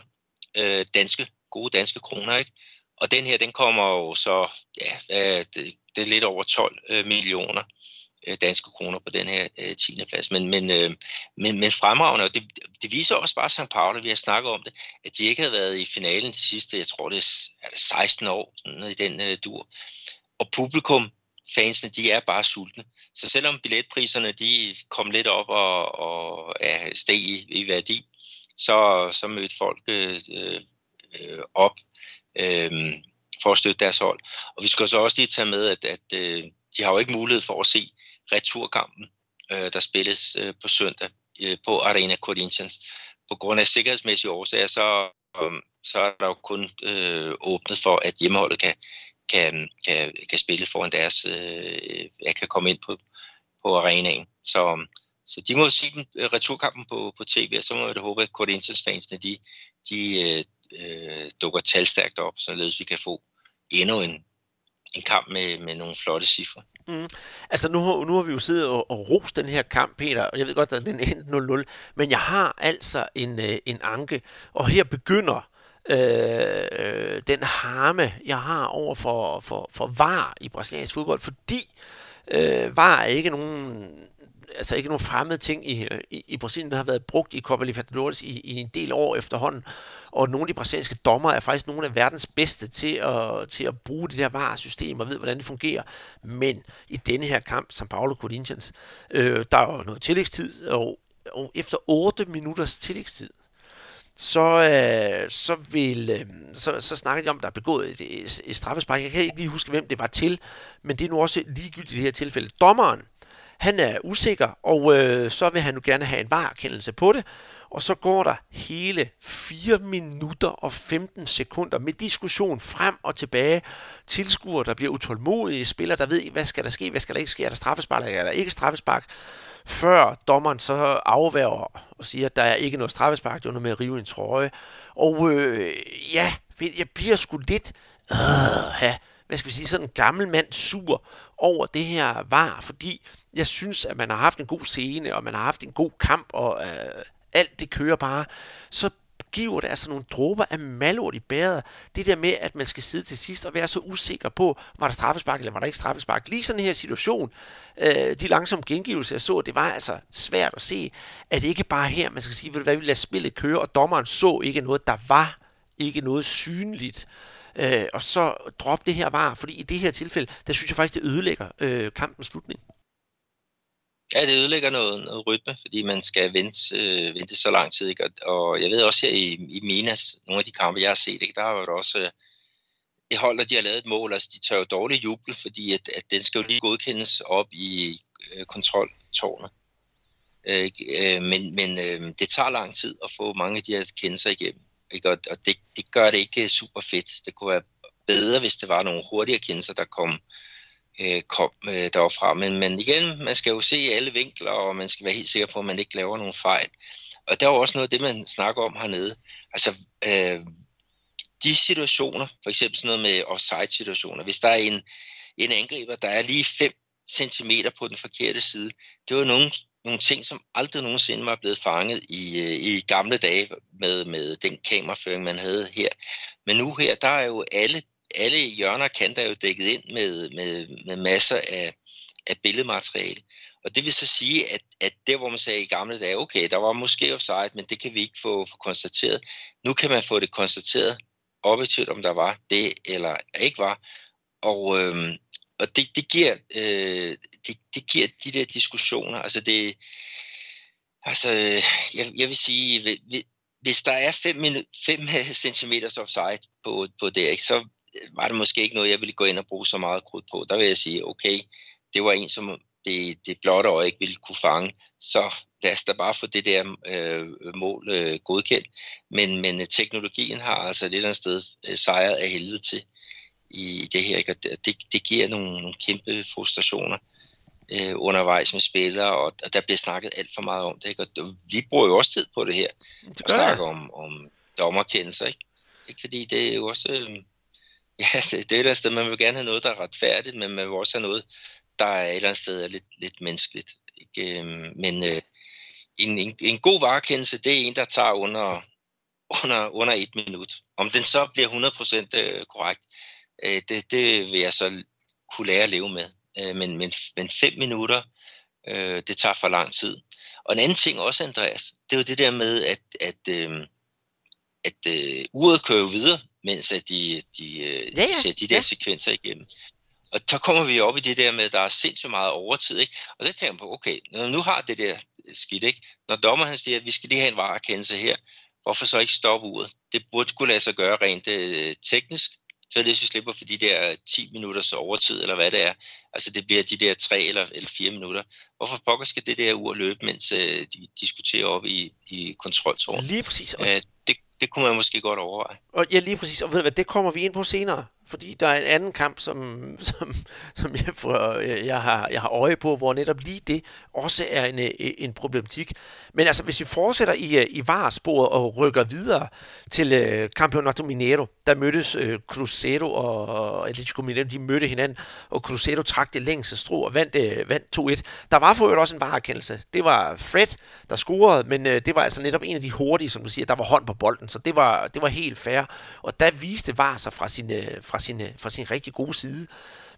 øh, danske, gode danske kroner. Ikke? Og den her, den kommer jo så, ja, det, det er lidt over 12 øh, millioner øh, danske kroner på den her øh, 10. plads. Men, men, øh, men, men fremragende, og det, det viser også bare St. Pauli, vi har snakket om det, at de ikke havde været i finalen de sidste, jeg tror det er, er det 16 år, sådan i den øh, dur. Og publikum, fansene, de er bare sultne. Så selvom billetpriserne de kom lidt op og, og ja, steg i, i værdi, så, så mødte folk øh, øh øh, op øh, for at støtte deres hold. Og vi skal så også lige tage med, at, at øh, de har jo ikke mulighed for at se returkampen, øh, der spilles øh, på søndag øh, på Arena Corinthians. På grund af sikkerhedsmæssige årsager, så, øh, så er der jo kun øh, åbnet for, at hjemmeholdet kan, kan, kan, kan spille foran deres, øh, jeg kan komme ind på, på arenaen. Så, så de må se den øh, returkampen på, på tv, og så må jeg håbe, at Corinthians fansene, de, de øh, øh, dukker talstærkt op, således vi kan få endnu en, en kamp med, med nogle flotte cifre. Mm. Altså nu, nu har vi jo siddet og, og rost den her kamp, Peter, og jeg ved godt, at den endte 0-0, men jeg har altså en, øh, en anke, og her begynder øh, øh, den harme, jeg har over for, for, for VAR i brasiliansk fodbold, fordi øh, VAR er ikke nogen altså ikke nogen fremmede ting i, i, i Brasilien, der har været brugt i Copa Libertadores i, i en del år efterhånden. Og nogle af de brasilianske dommer er faktisk nogle af verdens bedste til at, til at bruge det der VAR-system og ved, hvordan det fungerer. Men i denne her kamp, som Paulo Corinthians, øh, der er jo noget tillægstid, og, og efter 8 minutters tillægstid, så, øh, så, vil, øh, så, så snakker de om, at der er begået et, et straffespark. Jeg kan ikke lige huske, hvem det var til, men det er nu også ligegyldigt i det her tilfælde. Dommeren, han er usikker, og øh, så vil han nu gerne have en varekendelse på det. Og så går der hele 4 minutter og 15 sekunder med diskussion frem og tilbage. Tilskuere, der bliver utålmodige, spillere, der ved, hvad skal der ske, hvad skal der ikke ske, er der straffespark, eller er der ikke straffespark før dommeren så afværger og siger, at der er ikke noget straffespark, det er noget med at rive en trøje. Og øh, ja, jeg bliver sgu lidt, øh, hvad skal vi sige, sådan en gammel mand sur over det her var, fordi jeg synes, at man har haft en god scene, og man har haft en god kamp, og øh, alt det kører bare, så giver det altså nogle dråber af malort i bæret. Det der med, at man skal sidde til sidst og være så usikker på, var der straffespark eller var der ikke straffespark. Lige sådan her situation, øh, de langsomme gengivelser, jeg så, det var altså svært at se, at det ikke bare her, man skal sige, hvad vi lader spillet køre, og dommeren så ikke noget, der var ikke noget synligt. Øh, øh, og så drop det her var, fordi i det her tilfælde, der synes jeg faktisk, det ødelægger øh, kampens slutning. Ja, det ødelægger noget, noget rytme, fordi man skal vente, øh, vente så lang tid. Ikke? Og jeg ved også her i, i Minas, nogle af de kampe, jeg har set, ikke? der har jo også øh, et hold, de har lavet et mål, altså de tør jo dårligt jubel, fordi at, at den skal jo lige godkendes op i øh, kontroltårnet. Øh, øh, men men øh, det tager lang tid at få mange af de her kendelser igennem. Ikke? Og, og det, det gør det ikke super fedt. Det kunne være bedre, hvis det var nogle hurtigere kendelser, der kom øh, kom øh, derfra. Men, men igen, man skal jo se alle vinkler, og man skal være helt sikker på, at man ikke laver nogen fejl. Og der er jo også noget af det, man snakker om hernede. Altså, øh, de situationer, for eksempel sådan noget med offside-situationer, hvis der er en, en angriber, der er lige 5 cm på den forkerte side, det var nogle, nogle ting, som aldrig nogensinde var blevet fanget i, øh, i gamle dage med, med den kameraføring, man havde her. Men nu her, der er jo alle alle hjørner og kanter jo dækket ind med, med, med masser af, af billedmateriale. Og det vil så sige, at, at det, hvor man sagde i gamle dage, okay, der var måske offside, men det kan vi ikke få, få konstateret. Nu kan man få det konstateret objektivt, om der var det eller ikke var. Og, øhm, og det, det, giver, øh, det, det giver de der diskussioner. Altså, det, altså jeg, jeg vil sige, hvis der er 5 cm offside på, på det, ikke, så øh, var det måske ikke noget, jeg ville gå ind og bruge så meget krudt på. Der vil jeg sige, okay, det var en, som det, det blotte øje ikke ville kunne fange, så lad os da bare få det der øh, mål øh, godkendt. Men, men teknologien har altså et eller andet sted øh, sejret af helvede til i det her, ikke? og det, det giver nogle, nogle kæmpe frustrationer øh, undervejs med spillere, og, og der bliver snakket alt for meget om det. Ikke? Og vi bruger jo også tid på det her, det at snakke om, om dommerkendelser, ikke? ikke? Fordi det er jo også... Øh, ja, det, det er et sted, man vil gerne have noget, der er retfærdigt, men man vil også have noget, der er et eller andet sted er lidt, lidt menneskeligt. Ikke? Øhm, men øh, en, en, en god varekendelse, det er en, der tager under, under, under et minut. Om den så bliver 100% øh, korrekt, øh, det, det vil jeg så kunne lære at leve med. Øh, men, men, men fem minutter, øh, det tager for lang tid. Og en anden ting også, Andreas, det er jo det der med, at, at, øh, at øh, uret kører videre, mens at de, de, øh, ja, ja. de ser de der ja. sekvenser igennem. Og så kommer vi op i det der med, at der er sindssygt meget overtid. Ikke? Og så tænker man på, okay, når nu har det der skidt, ikke? når dommer han siger, at vi skal lige have en varekendelse her, hvorfor så ikke stoppe uret? Det burde kunne lade sig gøre rent øh, teknisk, så hvis vi slipper for de der 10 minutters overtid, eller hvad det er. Altså det bliver de der 3 eller, eller 4 minutter. Hvorfor pokker skal det der ur løbe, mens øh, de diskuterer op i, i kontroltårnet? Lige præcis. Æh, det, det kunne man måske godt overveje. Og ja, lige præcis. Og ved du hvad, det kommer vi ind på senere fordi der er en anden kamp, som, som, som jeg, får, øh, jeg, har, jeg har øje på, hvor netop lige det også er en, øh, en problematik. Men altså, hvis vi fortsætter i, øh, i varesporet og rykker videre til uh, Campeonato Mineiro, der mødtes uh, Cruzeiro og Atletico Mineiro, de mødte hinanden, og Cruzeiro trak det længste strå og vandt, uh, vandt 2-1. Der var for også en varekendelse. Det var Fred, der scorede, men uh, det var altså netop en af de hurtige, som du siger, der var hånd på bolden, så det var, det var helt fair. Og der viste VAR sig fra sin, fra fra sin, øh, fra sin rigtig gode side.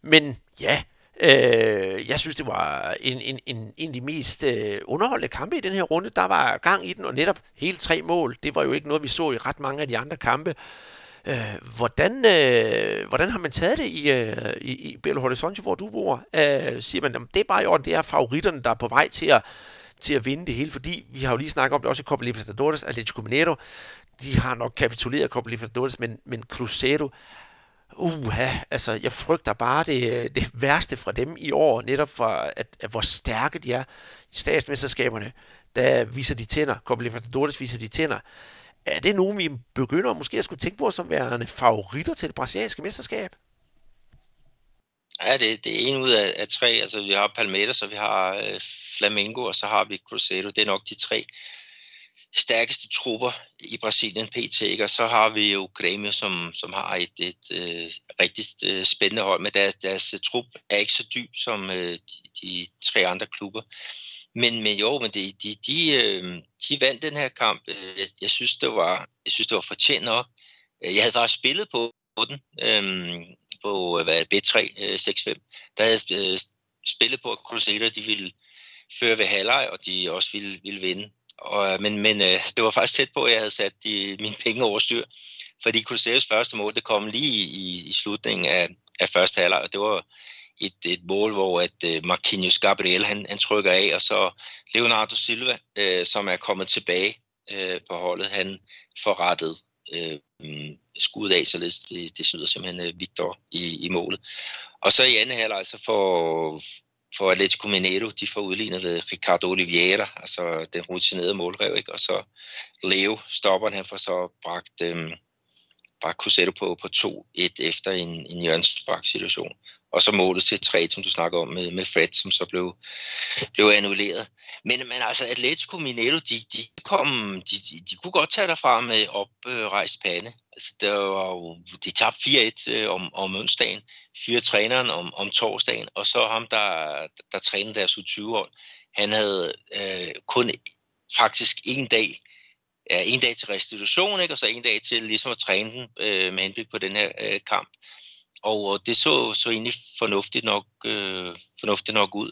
Men ja, øh, jeg synes, det var en, en, en, en af de mest øh, underholdende kampe i den her runde. Der var gang i den, og netop hele tre mål. Det var jo ikke noget, vi så i ret mange af de andre kampe. Øh, hvordan, øh, hvordan har man taget det i, øh, i, i Belo Horizonte, hvor du bor? Øh, siger man, det er bare i orden, det er favoritterne, der er på vej til at, til at vinde det hele, fordi vi har jo lige snakket om det også i Copa Libertadores, Atletico Mineiro, de har nok kapituleret Copa Libertadores, men, men Cruzeiro Uha, altså jeg frygter bare det, øh, det værste fra dem i år, netop for at, at hvor stærke de er i statsmesterskaberne. Der viser de tænder, Copa Libertadores viser de tænder. Er det nogen, vi begynder måske at skulle tænke på som værende favoritter til det brasilianske mesterskab? Ja, det, det er en ud af, af tre. Altså, vi har Palmeiras, så vi har øh, Flamengo, og så har vi Cruzeiro. Det er nok de tre stærkeste trupper i Brasilien pt. Ikke? Og så har vi jo Grêmio, som, som har et, et et rigtig øh, spændende hold, men deres, deres øh, trup er ikke så dyb som de, de tre andre klubber. Men, men jo, men de, de, de, de vandt den her kamp. Jeg, jeg, synes, det var, jeg synes, det var fortjent nok. Jeg havde faktisk spillet på, på den, øhm, på hvad, B3 øh, 6-5. Der havde jeg spillet på, at Crusader de ville føre ved halvleg, og de også ville, ville vinde. Og, øh, men men øh, det var faktisk tæt på, at jeg havde sat de, mine penge over styr. Fordi Crusaders første mål, det kom lige i, i slutningen af, af første halvleg, og det var et, et mål, hvor at øh, Marquinhos Gabriel, han, han trykker af, og så Leonardo Silva, øh, som er kommet tilbage øh, på holdet, han får rettet uh, skuddet af, således det, det snyder simpelthen øh, Victor i, i målet. Og så i anden halvleg, så får, for Atletico Mineiro, de får udlignet ved Ricardo Oliveira, altså den rutinerede målrev, ikke? og så Leo stopper han for så bragt, øhm, bragt Cruzeiro på, på 2-1 efter en, en hjørnsbak situation. Og så målet til 3, som du snakker om med, med Fred, som så blev, blev annulleret. Men, men altså Atletico Mineiro, de, de, kom, de, de, de kunne godt tage derfra med oprejst pande. Altså, der var jo, de tabte 4-1 øh, om, om onsdagen, fire træneren om, om torsdagen, og så ham, der, der trænede deres U20-hold, han havde øh, kun faktisk en dag, ja, en dag til restitution, ikke? og så en dag til ligesom at træne den øh, med henblik på den her øh, kamp. Og det så, så egentlig fornuftigt nok, øh, fornuftigt nok ud.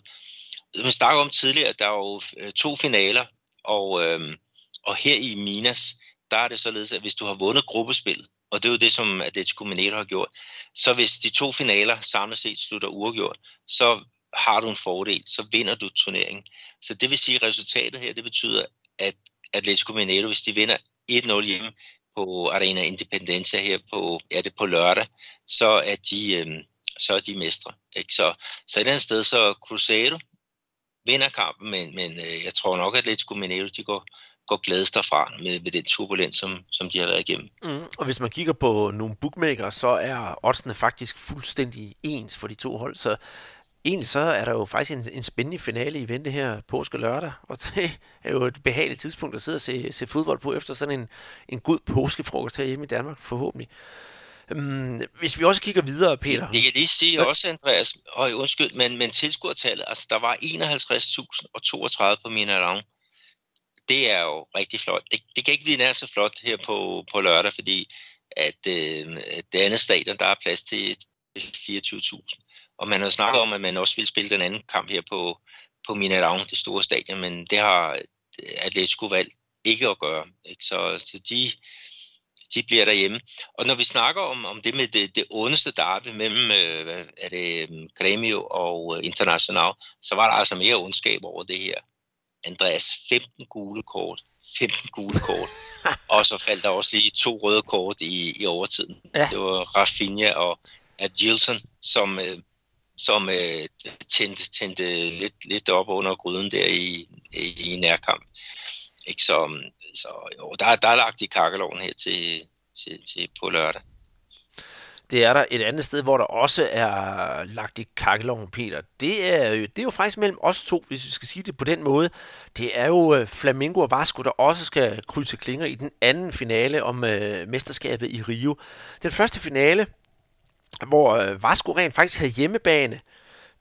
Vi snakkede om tidligere, at der er jo øh, to finaler, og, øh, og her i Minas, der er det således, at hvis du har vundet gruppespillet, og det er jo det, som Atletico Mineiro har gjort. Så hvis de to finaler samlet set slutter uafgjort, så har du en fordel, så vinder du turneringen. Så det vil sige, at resultatet her, det betyder, at Atletico Mineiro, hvis de vinder 1-0 hjemme på Arena Independencia her på, ja, det på lørdag, så er de, øh, så er de mestre. Ikke? Så, så et andet sted, så Cruzeiro vinder kampen, men, men øh, jeg tror nok, at Atletico Mineiro, de går, går glædes derfra med, med den turbulens, som, som de har været igennem. Mm, og hvis man kigger på nogle bookmakers, så er oddsene faktisk fuldstændig ens for de to hold, så egentlig så er der jo faktisk en, en spændende finale i vente her påske lørdag, og det er jo et behageligt tidspunkt at sidde og se, se fodbold på efter sådan en, en god påskefrokost her hjemme i Danmark, forhåbentlig. Um, hvis vi også kigger videre, Peter. Vi kan lige sige også, Andreas, og undskyld, men, men tilskuertallet, altså der var 51.032 på Minarang. Det er jo rigtig flot. Det, det kan ikke blive nær så flot her på, på lørdag, fordi at øh, det andet stadion, der er plads til 24.000. Og man har snakket om, at man også vil spille den anden kamp her på, på Minarang, det store stadion, men det har Atletico valgt ikke at gøre. Ikke? Så, så de, de bliver derhjemme. Og når vi snakker om, om det med det, det ondeste derby mellem øh, er det, um, Gremio og øh, International, så var der altså mere ondskab over det her. Andreas, 15 gule kort. 15 gule kort. og så faldt der også lige to røde kort i, i overtiden. Ja. Det var Rafinha og Adjilson, som, øh, som øh, tændte, tændte lidt, lidt op under gryden der i, i, i nærkamp. Ikke? Så, um, så jo, der, der er lagt i kakkeloven her til, til, til på lørdag. Det er der et andet sted, hvor der også er lagt i kakkeloven, Peter. Det er, jo, det er jo faktisk mellem os to, hvis vi skal sige det på den måde. Det er jo øh, Flamingo og Vasco, der også skal krydse klinger i den anden finale om øh, mesterskabet i Rio. Den første finale, hvor øh, Vasco rent faktisk havde hjemmebane,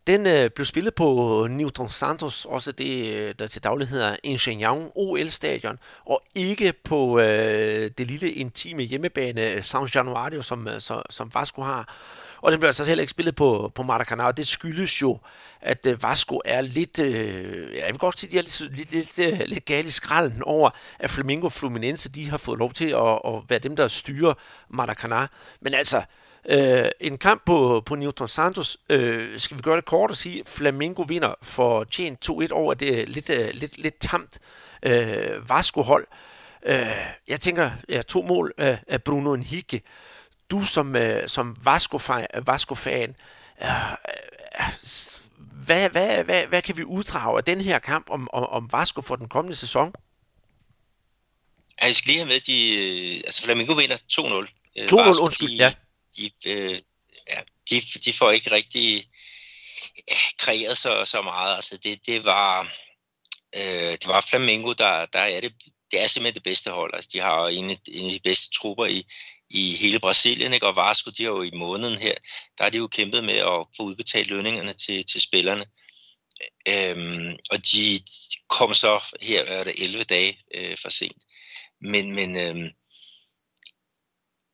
den øh, blev spillet på øh, Newton Santos, også det, øh, der til daglig hedder Ingenieur OL-stadion, og ikke på øh, det lille intime hjemmebane øh, San Januario, som, øh, som, som Vasco har. Og den blev altså heller ikke spillet på, på Maracanã, og det skyldes jo, at øh, Vasco er lidt, øh, jeg vil godt sige, de er lidt, lidt, lidt, øh, lidt gale i skralden over, at Flamingo Fluminense, de har fået lov til at, at være dem, der styrer Maracanã. Men altså, Øh, en kamp på, på Newton Santos, øh, skal vi gøre det kort og sige, Flamingo vinder for tjent 2-1 over det lidt, uh, lidt, lidt tamt øh, Vasco-hold. Øh, jeg tænker, ja, to mål af, af Bruno Henrique. Du som, øh, som Vasco-fan, Vasco øh, hvad, hvad, hvad, hvad kan vi uddrage af den her kamp om, om, om Vasco for den kommende sæson? Jeg skal lige have med, de, øh, altså Flamingo vinder 2-0. 2-0, undskyld, ja de, øh, ja, de, de får ikke rigtig ja, kreeret så, så meget. Altså det, det var øh, det var Flamengo, der, der er det, det er simpelthen det bedste hold. Altså de har en, en af de bedste trupper i, i hele Brasilien, ikke? og Vasco, de har jo i måneden her, der har de jo kæmpet med at få udbetalt lønningerne til, til spillerne. Øhm, og de kom så her, er det 11 dage øh, for sent. Men, men øh,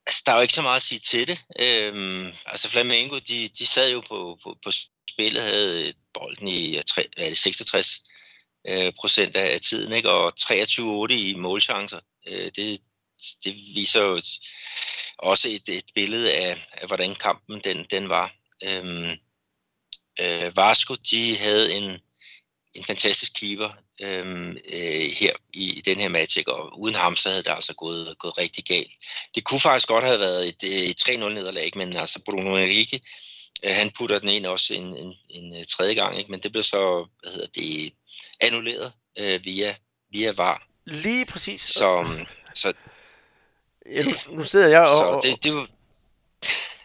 Altså, der er jo ikke så meget at sige til det. Øhm, altså, Flamengo, de, de sad jo på, på, på spillet, havde øh, bolden i hvad er det, 66 øh, procent af tiden, ikke? og 23-8 i målchancer. Øh, det, det viser jo et, også et, et billede af, af, hvordan kampen den, den var. Øhm, øh, Vasco, de havde en, en fantastisk keeper øhm, øh, her i, den her match, ikke? og uden ham så havde det altså gået, gået rigtig galt. Det kunne faktisk godt have været et, et 3-0 nederlag, men altså Bruno Enrique, øh, han putter den ind også en, en, en øh, tredje gang, ikke? men det blev så hvad hedder det, annulleret øh, via, via VAR. Lige præcis. Så, så, ja, nu, nu sidder jeg og... Så det, det var,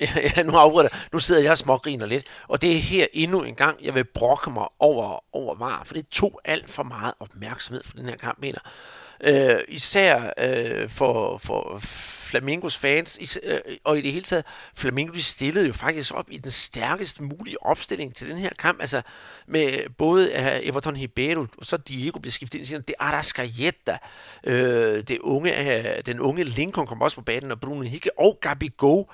ja, nu afbryder jeg. Nu sidder jeg og smågriner lidt. Og det er her endnu en gang, jeg vil brokke mig over, over VAR, for det tog alt for meget opmærksomhed for den her kamp, mener øh, især øh, for, for Flamingos fans, is, øh, og i det hele taget, Flamingo de stillede jo faktisk op i den stærkest mulige opstilling til den her kamp, altså med både uh, Everton Ribeiro, og så Diego blev skiftet ind, det Arascaeta, øh, det unge, øh, den unge Lincoln kom også på banen, og Bruno Henrique og Gabi Go,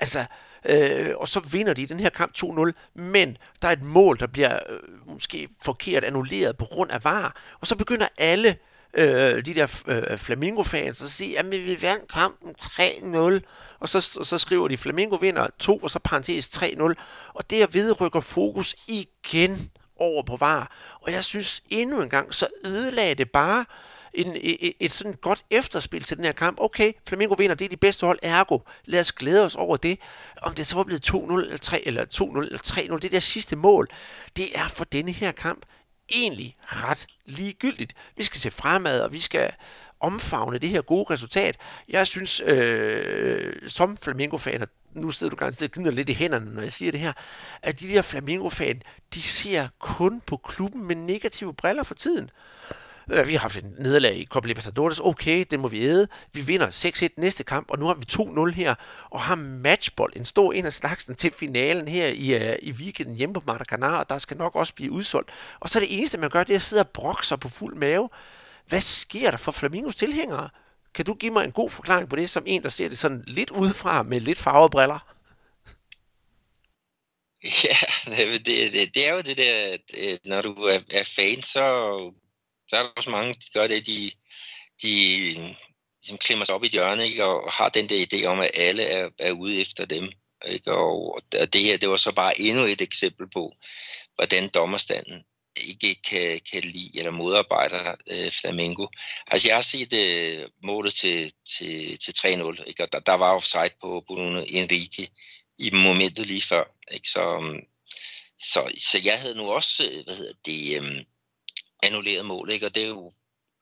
altså Øh, og så vinder de den her kamp 2-0, men der er et mål, der bliver øh, måske forkert annulleret på grund af var, og så begynder alle øh, øh, de der øh, Flamingo-fans og sige, at vi vandt kampen 3-0, og så, så skriver de, Flamingo vinder 2, og så parentes 3-0, og det at vide rykker fokus igen over på var. Og jeg synes endnu en gang, så ødelagde det bare en, et, et sådan godt efterspil til den her kamp. Okay, Flamingo vinder, det er de bedste hold, ergo. Lad os glæde os over det. Om det så var blevet 2-0 eller 3 eller 2-0 eller 3-0, det der sidste mål, det er for denne her kamp egentlig ret ligegyldigt. Vi skal se fremad, og vi skal omfavne det her gode resultat. Jeg synes, øh, som Flamingo-fan, nu sidder du garanteret og gnider lidt i hænderne, når jeg siger det her, at de der Flamingo-fan, de ser kun på klubben med negative briller for tiden. Øh, vi har haft en nederlag i Copa Libertadores. Okay, det må vi æde. Vi vinder 6-1 næste kamp, og nu har vi 2-0 her, og har matchbold, en stor en af slagsen til finalen her i, uh, i weekenden hjemme på Maracanã, og der skal nok også blive udsolgt. Og så det eneste, man gør, det er at sidde og brokke sig på fuld mave. Hvad sker der for Flamingos tilhængere? Kan du give mig en god forklaring på det, som en, der ser det sådan lidt udefra med lidt farvede briller? Ja, det, det, det er jo det der, øh, når du er, er fan, så der er også mange, der gør det, de, de ligesom klemmer sig op i et hjørne ikke? og har den der idé om, at alle er, er ude efter dem. Ikke? Og, og det her, det var så bare endnu et eksempel på, hvordan dommerstanden ikke kan, kan lide eller modarbejder øh, Flamengo. Altså jeg har set øh, målet til, til, til 3-0, ikke? og der, der var offside på Bruno Enrique i momentet lige før. Ikke? Så, så, så jeg havde nu også, øh, hvad hedder det, øh, annulleret mål, ikke? og det er jo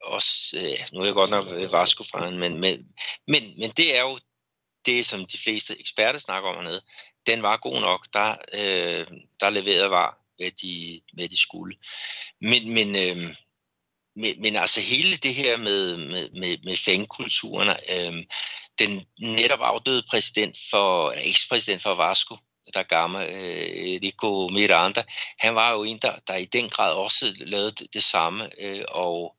også, øh, nu er jeg godt nok øh, Vasco fra men, men, men, men det er jo det, som de fleste eksperter snakker om hernede. Den var god nok, der, øh, der leverede var, hvad de, hvad de skulle. Men, men, øh, men, men altså hele det her med, med, med, med fangkulturen, øh, den netop afdøde præsident for, ekspræsident for Vasco, der gamle øh, Rico Miranda, han var jo en, der, der i den grad også lavede det, det samme, øh, og,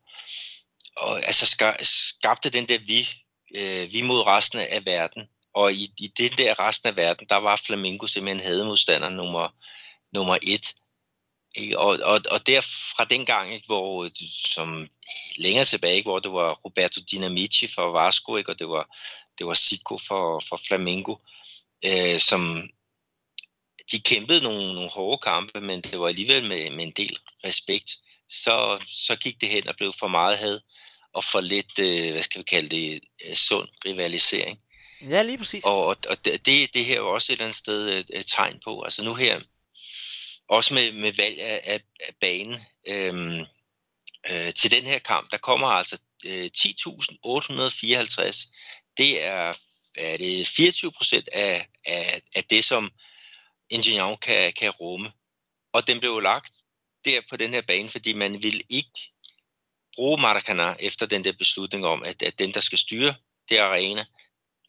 og altså skabte den der vi, øh, vi mod resten af verden. Og i, i den der resten af verden, der var Flamingo simpelthen hademodstander nummer, nummer et. Og, og, og der fra den gang, hvor, som længere tilbage, hvor det var Roberto Dinamici for Vasco, ikke? og det var, det var Zico for, for Flamingo, øh, som, de kæmpede nogle, nogle hårde kampe, men det var alligevel med, med en del respekt. Så, så gik det hen og blev for meget had og for lidt, øh, hvad skal vi kalde det, øh, sund rivalisering. Ja, lige præcis. Og, og, det, det her er jo også et eller andet sted et, et tegn på. Altså nu her, også med, med valg af, af, af banen, øhm, øh, til den her kamp, der kommer altså øh, 10.854. Det er, er det 24 procent af, af, af det, som Ingenieur kan, kan rumme. Og den blev lagt der på den her bane, fordi man ville ikke bruge Maracanã efter den der beslutning om, at, at den, der skal styre det arena,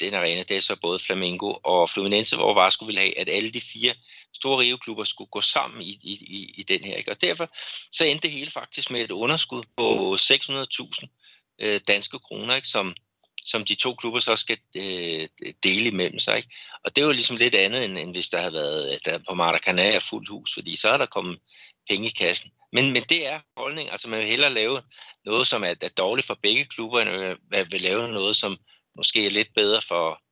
den arena, det er så både Flamengo og Fluminense, hvor Vasco ville have, at alle de fire store riveklubber skulle gå sammen i, i, i den her. Ikke? Og derfor så endte det hele faktisk med et underskud på 600.000 øh, danske kroner, ikke? som som de to klubber så skal øh, dele imellem sig. Ikke? Og det er jo ligesom lidt andet, end, end hvis der har været der på Maracanã er fuldt hus, fordi så er der kommet penge i kassen. Men, men det er holdning. Altså man vil hellere lave noget, som er, er dårligt for begge klubber, end øh, man vil lave noget, som måske er lidt bedre for,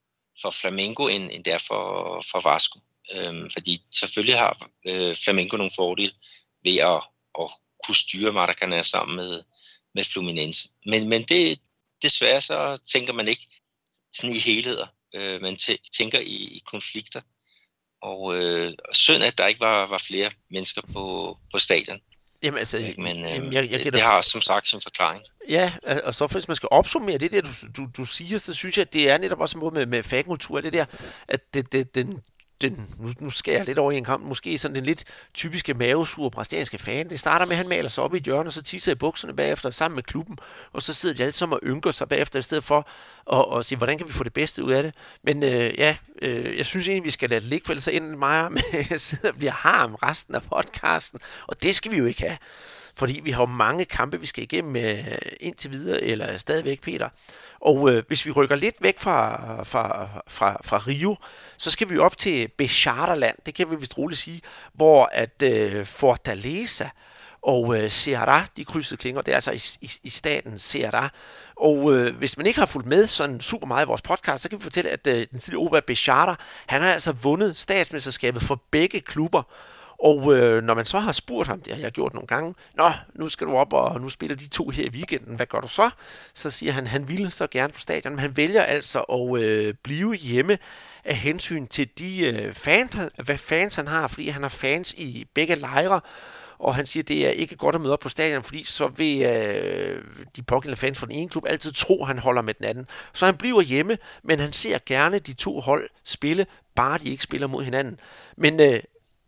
for Flamengo, end, end det er for, for Vasco. Øhm, fordi selvfølgelig har øh, Flamengo nogle fordele ved at, at kunne styre Maracanã sammen med, med Fluminense. Men, men det, desværre så tænker man ikke sådan i helheder. Øh, man tænker i, i konflikter. Og øh, synd, at der ikke var, var flere mennesker på, på stadion. Jamen altså, men øh, jamen, jeg, jeg det, det har som sagt sin forklaring. Ja, og så hvis man skal opsummere det der, du, du, du siger, så synes jeg, at det er netop også en måde med, med fagkultur, det der, at det, det, den, den, nu, nu skal jeg lidt over i en kamp, måske sådan den lidt typiske mavesure brasilianske fan. Det starter med, at han maler sig op i et hjørne, og så tisser i bukserne bagefter sammen med klubben, og så sidder de alle sammen og ynker sig bagefter, i stedet for at, at sige, hvordan kan vi få det bedste ud af det. Men øh, ja, øh, jeg synes egentlig, vi skal lade det ligge, for ellers så ender mig med at sidde og blive harm resten af podcasten, og det skal vi jo ikke have. Fordi vi har jo mange kampe, vi skal igennem øh, indtil videre, eller stadigvæk, Peter. Og øh, hvis vi rykker lidt væk fra, fra, fra, fra Rio, så skal vi op til Becharterland, det kan vi vist roligt sige, hvor at øh, Fortaleza og øh, Ceará, de krydsede klinger. Det er altså i, i, i staten Ceará. Og øh, hvis man ikke har fulgt med sådan super meget i vores podcast, så kan vi fortælle, at øh, den tidligere Oba Bechara, han har altså vundet statsmesterskabet for begge klubber. Og øh, når man så har spurgt ham, det har jeg gjort nogle gange, Nå, nu skal du op, og nu spiller de to her i weekenden, hvad gør du så? Så siger han, han ville så gerne på stadion, men han vælger altså at øh, blive hjemme af hensyn til de øh, fans, hvad fans han har, fordi han har fans i begge lejre, og han siger, det er ikke godt at møde op på stadion, fordi så vil øh, de pågældende fans fra den ene klub altid tro, at han holder med den anden. Så han bliver hjemme, men han ser gerne de to hold spille, bare de ikke spiller mod hinanden. Men øh,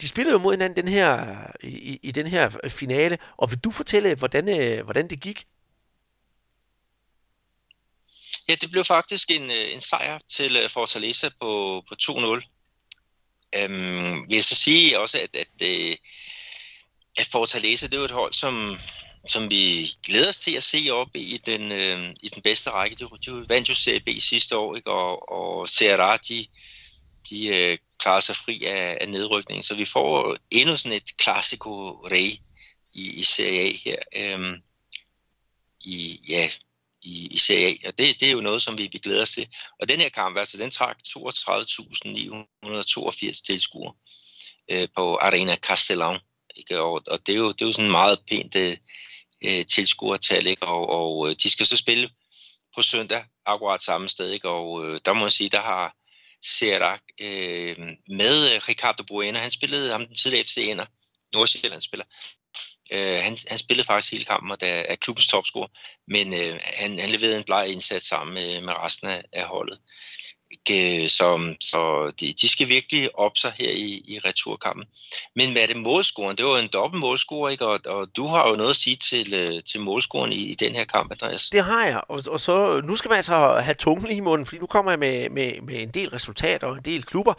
de spillede jo mod hinanden den her, i, i den her finale, og vil du fortælle, hvordan, øh, hvordan det gik? Ja, det blev faktisk en, øh, en sejr til øh, Fortaleza på, på 2-0. Øhm, vil jeg så sige også, at, at, at, at Fortaleza, det er et hold, som, som vi glæder os til at se op i den, øh, i den bedste række. De, de vandt jo Serie B sidste år, ikke? og, og Serra, de, de øh, klarer sig fri af, af nedrykningen. Så vi får endnu sådan et klassiko rey i, i Serie A her. Øhm, i, ja, i, i Serie A, og det, det er jo noget, som vi, vi glæder os til. Og den her kamp, altså den trak 32.982 tilskuere øh, på Arena Castellón. Ikke? Og, og det, er jo, det er jo sådan meget pænt øh, øh, tilskuertal, ikke? Og, og øh, de skal så spille på søndag, akkurat samme sted, ikke? og øh, der må man sige, der har Serac øh, med øh, Ricardo Bueno, han spillede ham den tidligere FC Ender, Nordsjælland spiller, Øh, han, han spillede faktisk hele kampen og der er klubbens topscorer, men øh, han, han leverede en bleg indsats sammen med, med resten af, af holdet. Øh, Øh, så, så de, de skal virkelig op sig her i, i returkampen. Men hvad er det målscoren? Det var en dobbelt målscore, ikke? Og, og du har jo noget at sige til, øh, til målscoren i, i den her kamp, Andreas. Det har jeg, og, og så nu skal man altså have tungen i munden, fordi nu kommer jeg med, med, med en del resultater og en del klubber.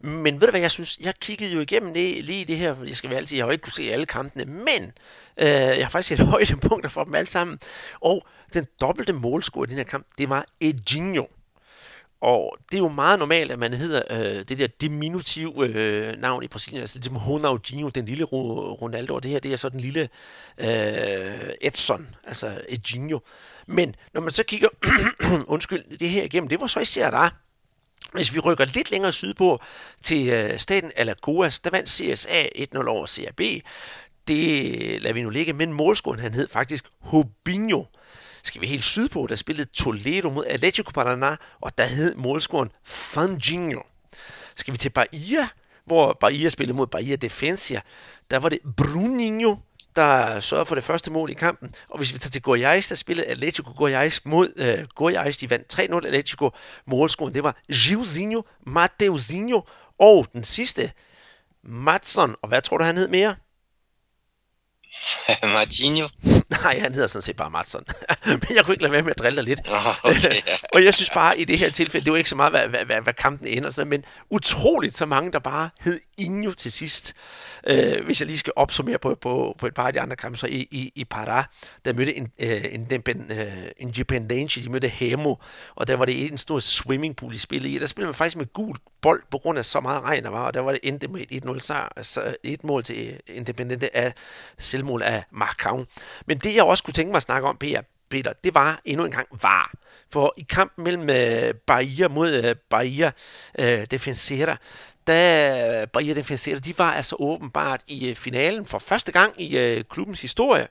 Men ved du hvad, jeg synes, jeg kiggede jo igennem det, lige det her, jeg skal være altid, jeg har jo ikke kunne se alle kampene, men øh, jeg har faktisk et højdepunkter for dem alle sammen. Og den dobbelte målscore i den her kamp, det var Edinho. Og det er jo meget normalt, at man hedder øh, det der diminutiv øh, navn i Brasilien, altså det Ronaldinho, den lille Ronaldo, og det her, det er så den lille øh, Edson, altså Edinho. Men når man så kigger, undskyld, det her igennem, det var så især der, hvis vi rykker lidt længere sydpå til øh, staten Alagoas, der vandt CSA 1-0 over CAB. Det lader vi nu ligge, men målscoren han hed faktisk Hobinho. Skal vi helt sydpå, der spillede Toledo mod Atletico Paraná, og der hed målscoren Fanginho. Skal vi til Bahia, hvor Bahia spillede mod Bahia Defensia, der var det Bruninho, der sørgede for det første mål i kampen. Og hvis vi tager til Goiás, der spillede Atletico Goiás mod øh, Goiás. De vandt 3-0 Atletico. Målscoren, det var Gilzinho, Mateuzinho og den sidste, Matson. Og hvad tror du, han hed mere? Martinho? Nej, han hedder sådan set bare Matson. Men jeg kunne ikke lade være med at drille dig lidt. Oh, okay, ja. og jeg synes bare, i det her tilfælde, det var ikke så meget, hvad, hvad, hvad, hvad kampen ender, sådan, men utroligt så mange, der bare hed Injo til sidst. Øh, hvis jeg lige skal opsummere på, på, på et par af de andre kampe, så i, i, i Pará, der mødte en, øh, en, en, øh, en Independiente, de mødte Hemo, og der var det en stor swimmingpool i spillet i. Der spillede man faktisk med gul bold, på grund af så meget regn der var, og der var det endte med et 1-0 sejr, altså et mål til Independiente af spørgsmål af Marcau. Men det jeg også kunne tænke mig at snakke om, Peter, det var endnu en gang var. For i kampen mellem uh, Bahia mod uh, Bahia uh, Defensera, da Bahia Defensera, de var altså åbenbart i finalen for første gang i klubbens historie.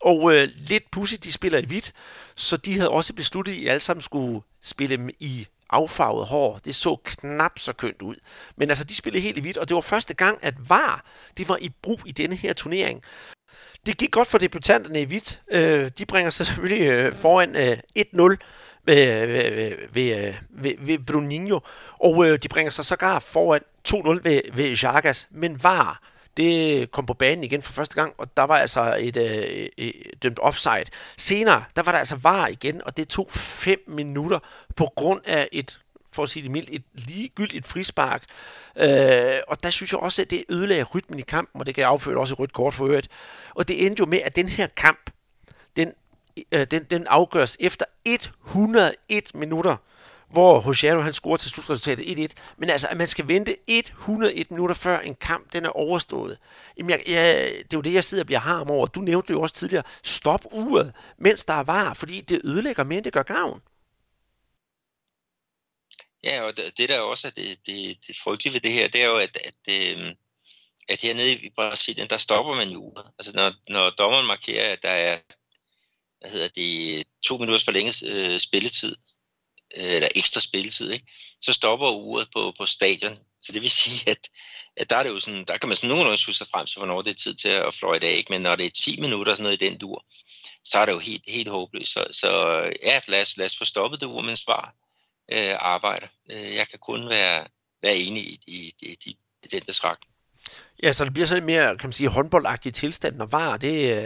Og lidt pudsigt, de spiller i hvidt, så de havde også besluttet, at I alle sammen skulle spille i affarvet hår. Det så knap så kønt ud. Men altså, de spillede helt i hvidt, og det var første gang, at VAR de var i brug i denne her turnering. Det gik godt for debutanterne i hvidt. Øh, de bringer sig selvfølgelig øh, foran øh, 1-0 ved, ved, ved, ved Bruninho, og øh, de bringer sig sågar foran 2-0 ved, ved Jagas, men VAR, det kom på banen igen for første gang, og der var altså et, øh, et dømt offside. Senere, der var der altså VAR igen, og det tog 5 minutter på grund af et for at sige det mildt, et ligegyldigt frispark. Øh, og der synes jeg også, at det ødelagde rytmen i kampen, og det kan jeg afføre også i rødt kort for øvrigt. Og det endte jo med, at den her kamp, den, øh, den, den afgøres efter 101 minutter, hvor Hosiano han scorer til slutresultatet 1-1. Men altså, at man skal vente 101 minutter før en kamp, den er overstået. Jamen, jeg, jeg, det er jo det, jeg sidder og bliver harm over. Du nævnte det jo også tidligere. Stop uret, mens der er var, fordi det ødelægger mere, end det gør gavn. Ja, og det, det der også er det, det, det frygtelige ved det her, det er jo, at, at, øhm, at hernede i Brasilien, der stopper man jo uret. Altså når, når dommeren markerer, at der er hvad hedder det, to minutters forlænget øh, spilletid, øh, eller ekstra spilletid, ikke? så stopper uret på, på stadion. Så det vil sige, at, at der, er det jo sådan, der kan man sådan nogenlunde huske sig frem til, hvornår det er tid til at fløje i dag. Ikke? Men når det er 10 minutter sådan noget i den dur, så er det jo helt, helt håbløst. Så, så ja, lad os, lad os få stoppet det ur, mens var øh, arbejder. Øh, jeg kan kun være, være enig i, i, i, i, i den betragtning. Ja, så det bliver sådan mere, kan man sige, håndboldagtig tilstand, når var det...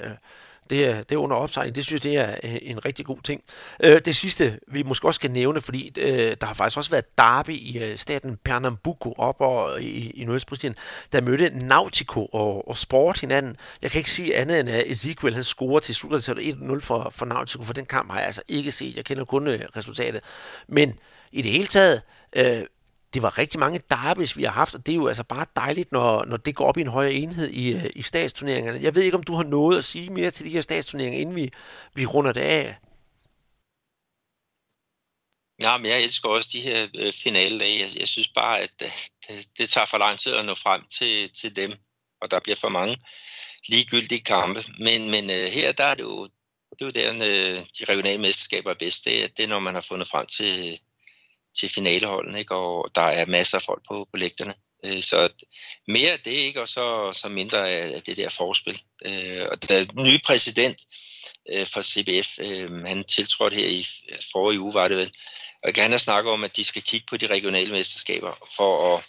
Øh det er, det er under opsejling. Det synes jeg, det er øh, en rigtig god ting. Øh, det sidste, vi måske også skal nævne, fordi øh, der har faktisk også været derby i øh, staten Pernambuco op og i, i Nordøstbrasilien, der mødte Nautico og, og Sport hinanden. Jeg kan ikke sige andet end, at Ezekiel han scorer til slutresultatet 1-0 for, for Nautico, for den kamp har jeg altså ikke set. Jeg kender kun øh, resultatet. Men i det hele taget, øh, det var rigtig mange derbys, vi har haft, og det er jo altså bare dejligt, når, når det går op i en højere enhed i, øh, i statsturneringerne. Jeg ved ikke, om du har noget at sige mere til de her statsturneringer, inden vi, vi runder det af. Ja, men jeg elsker også de her øh, finale Jeg, jeg synes bare, at øh, det, det tager for lang tid at nå frem til, til dem, og der bliver for mange ligegyldige kampe. Men, men øh, her der er det jo, det er jo der, øh, de regionale mesterskaber er bedst. Det er, det er, når man har fundet frem til, til finaleholdene, ikke? og der er masser af folk på, på lægterne. Øh, så mere af det, ikke? og så, så mindre af det der forspil. Øh, og der nye præsident øh, for CBF, øh, han tiltrådte her i forrige uge, var det vel, og gerne snakke om, at de skal kigge på de regionale mesterskaber for at,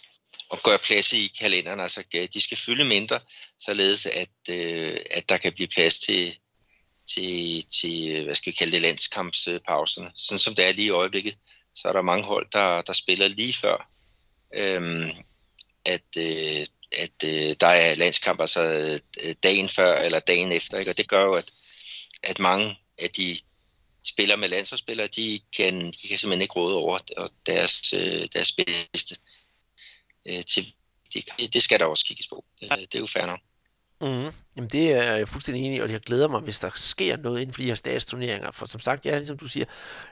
at gøre plads i kalenderen. Altså, de skal fylde mindre, således at, øh, at der kan blive plads til, til, til hvad skal vi kalde det, landskampspauserne. Sådan som det er lige i øjeblikket, så er der mange hold, der, der spiller lige før, øhm, at, øh, at øh, der er landskamp, altså øh, dagen før eller dagen efter. Ikke? Og det gør jo, at, at mange af de spillere med landsholdsspillere, de kan, de kan simpelthen ikke råde over deres, øh, deres bedste. Øh, til, det, det skal der også kigges på. Det, det er jo fair nok. Mm. Jamen det er jeg fuldstændig enig i, og jeg glæder mig, hvis der sker noget inden for de her statsturneringer. For som sagt, ja, ligesom du siger,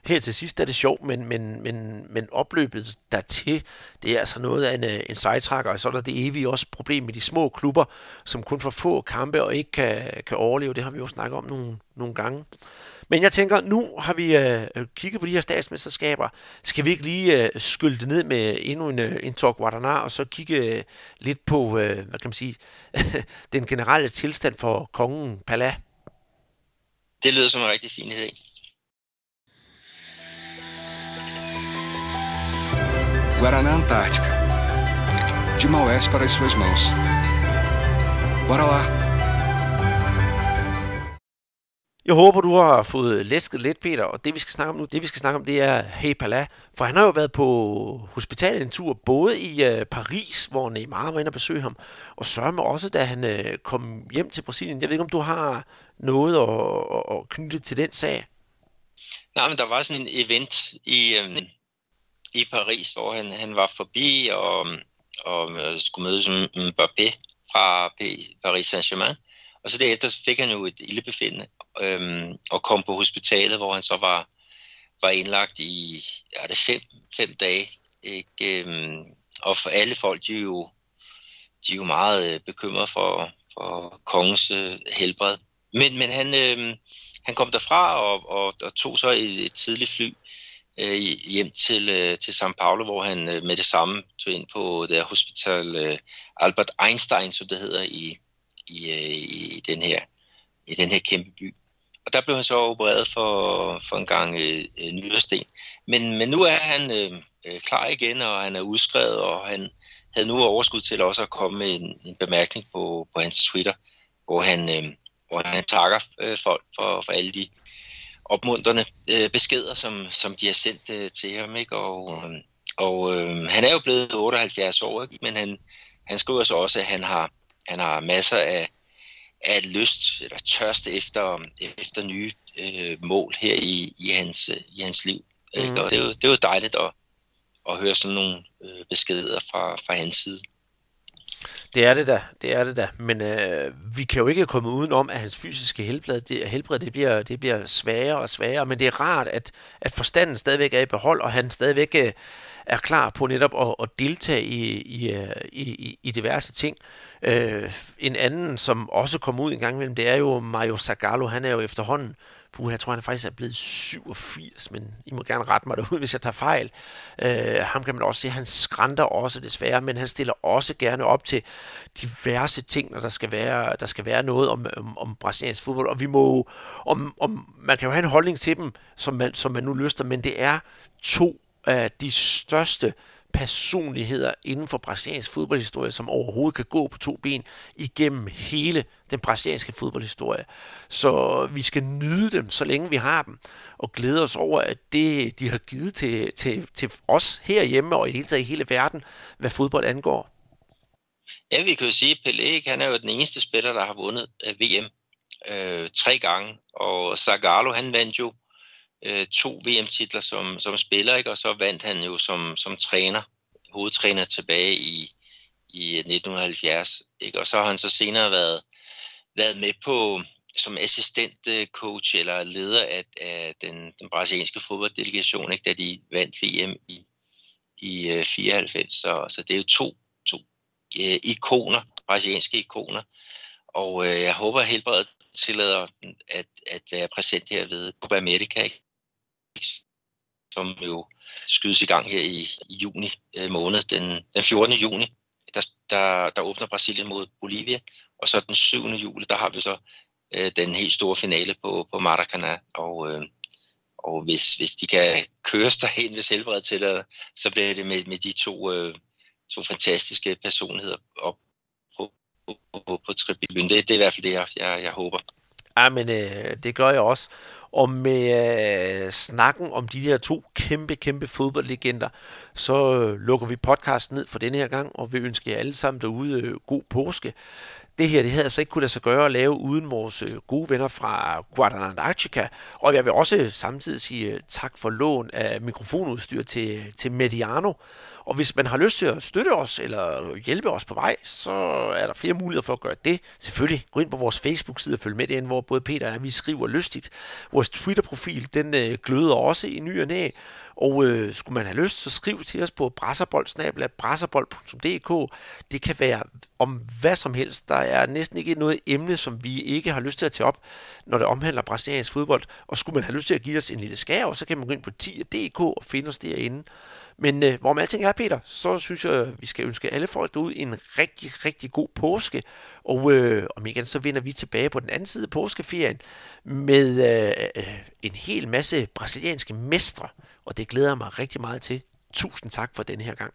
her til sidst er det sjovt, men, men, men, men opløbet dertil, det er altså noget af en, øh, en sejtrækker, og så er der det evige også problem med de små klubber, som kun får få kampe og ikke kan, kan overleve. Det har vi jo snakket om nogle, nogle gange. Men jeg tænker, nu har vi øh, kigget på de her statsmesterskaber. Skal vi ikke lige øh, skylde det ned med endnu en, øh, en Talk Guadana, og så kigge øh, lidt på, øh, hvad kan man sige, den generelle tilstand for kongen Pala? Det lyder som en rigtig fin idé. Guaraná Antártica. De Maués para as suas mãos. Bora lá! Jeg håber, du har fået læsket lidt, Peter, og det vi skal snakke om nu, det vi skal snakke om, det er Hey Pala. For han har jo været på hospitalet en tur, både i øh, Paris, hvor Neymar var inde og besøge ham, og sørme også, da han øh, kom hjem til Brasilien. Jeg ved ikke, om du har noget at, at, at knytte til den sag? Nej, men der var sådan en event i, øh, i Paris, hvor han, han var forbi og, og skulle møde med Mbappé fra Paris Saint-Germain. Og så derefter fik han jo et ildebefindende øhm, og kom på hospitalet, hvor han så var, var indlagt i ja, det fem, fem dage. Ikke? Øhm, og for alle folk, de er jo, de er jo meget øh, bekymrede for, for kongens øh, helbred. Men, men han, øh, han kom derfra og, og, og tog så et, et tidligt fly øh, hjem til, øh, til São Paulo, hvor han øh, med det samme tog ind på det hospital øh, Albert Einstein, som det hedder i, i, øh, i, den her, i den her kæmpe by. Og der blev han så opereret for, for en gang øh, øh, nyresten. Men, men nu er han øh, øh, klar igen, og han er udskrevet, og han havde nu overskud til også at komme med en, en bemærkning på, på hans Twitter, hvor han, øh, hvor han takker øh, folk for, for alle de opmuntrende øh, beskeder, som, som de har sendt øh, til ham. Ikke? Og, øh, og øh, han er jo blevet 78 år, ikke? men han, han skriver så også, at han har han har masser af, af lyst eller tørst efter, efter nye øh, mål her i, i, hans, i hans liv. Ikke? Mm. Og det er, jo, det er jo dejligt at, at høre sådan nogle øh, beskeder fra, fra hans side. Det er det da, det er det da. Men øh, vi kan jo ikke komme uden om, at hans fysiske helbred, det, helbred det, bliver, det bliver sværere og sværere. Men det er rart, at, at forstanden stadigvæk er i behold, og han stadigvæk øh, er klar på netop at, at deltage i, øh, i, i, i diverse ting. Øh, en anden, som også kommer ud en gang imellem, det er jo Mario Zagallo. Han er jo efterhånden Puh, jeg tror, han faktisk er blevet 87, men I må gerne rette mig derude, hvis jeg tager fejl. Øh, ham kan man også se, han skrænter også desværre, men han stiller også gerne op til diverse ting, når der skal være, der skal være noget om, om, om brasiliansk fodbold. Og vi må, om, om, man kan jo have en holdning til dem, som man, som man nu lyster, men det er to af de største personligheder inden for brasiliansk fodboldhistorie, som overhovedet kan gå på to ben igennem hele den brasilianske fodboldhistorie. Så vi skal nyde dem, så længe vi har dem, og glæde os over, at det, de har givet til, til, til os herhjemme og i hele taget i hele verden, hvad fodbold angår. Ja, vi kan jo sige, at Pelé han er jo den eneste spiller, der har vundet øh, VM øh, tre gange, og Zagallo han vandt jo øh, to VM-titler som, som spiller, ikke? og så vandt han jo som, som træner, hovedtræner tilbage i, i 1970. Ikke? Og så har han så senere været, været med på som assistent øh, coach eller leder af, af den, den brasilianske fodbolddelegation, ikke? da de vandt VM i, i øh, 94. Så, så det er jo to, to øh, ikoner, brasilianske ikoner. Og øh, jeg håber, at helbredet tillader at, at være præsent her ved Copa America. Ikke? Som jo skydes i gang her i, i juni øh, måned. Den, den 14. juni, der, der, der åbner Brasilien mod Bolivia, og så den 7. juli, der har vi så øh, den helt store finale på, på Maracanã, og, øh, og hvis, hvis de kan køres derhen, hvis helbredet til det, så bliver det med, med de to, øh, to fantastiske personligheder op på, på, på, på tribunen. Det, det er i hvert fald det, jeg, jeg, jeg håber. Ja, men øh, det gør jeg også. Og med øh, snakken om de her to kæmpe, kæmpe fodboldlegender, så øh, lukker vi podcasten ned for denne her gang, og vi ønsker jer alle sammen derude øh, god påske. Det her, det havde altså ikke kunne lade sig gøre at lave uden vores øh, gode venner fra Guadalajara. Og jeg vil også samtidig sige øh, tak for lån af mikrofonudstyr til, til Mediano. Og hvis man har lyst til at støtte os eller hjælpe os på vej, så er der flere muligheder for at gøre det. Selvfølgelig, gå ind på vores Facebook-side og følg med derinde, hvor både Peter og vi skriver lystigt. Vores Twitter-profil, den øh, gløder også i ny og næ. Og øh, skulle man have lyst, så skriv til os på brasserbold.dk. Det kan være om hvad som helst. Der er næsten ikke noget emne, som vi ikke har lyst til at tage op, når det omhandler brasiliansk fodbold. Og skulle man have lyst til at give os en lille skær, så kan man gå ind på 10.dk og finde os derinde. Men øh, hvorom alting er, Peter, så synes jeg, vi skal ønske alle folk derude en rigtig, rigtig god påske. Og øh, om igen, så vender vi tilbage på den anden side af påskeferien med øh, øh en hel masse brasilianske mestre. Og det glæder jeg mig rigtig meget til. Tusind tak for den her gang.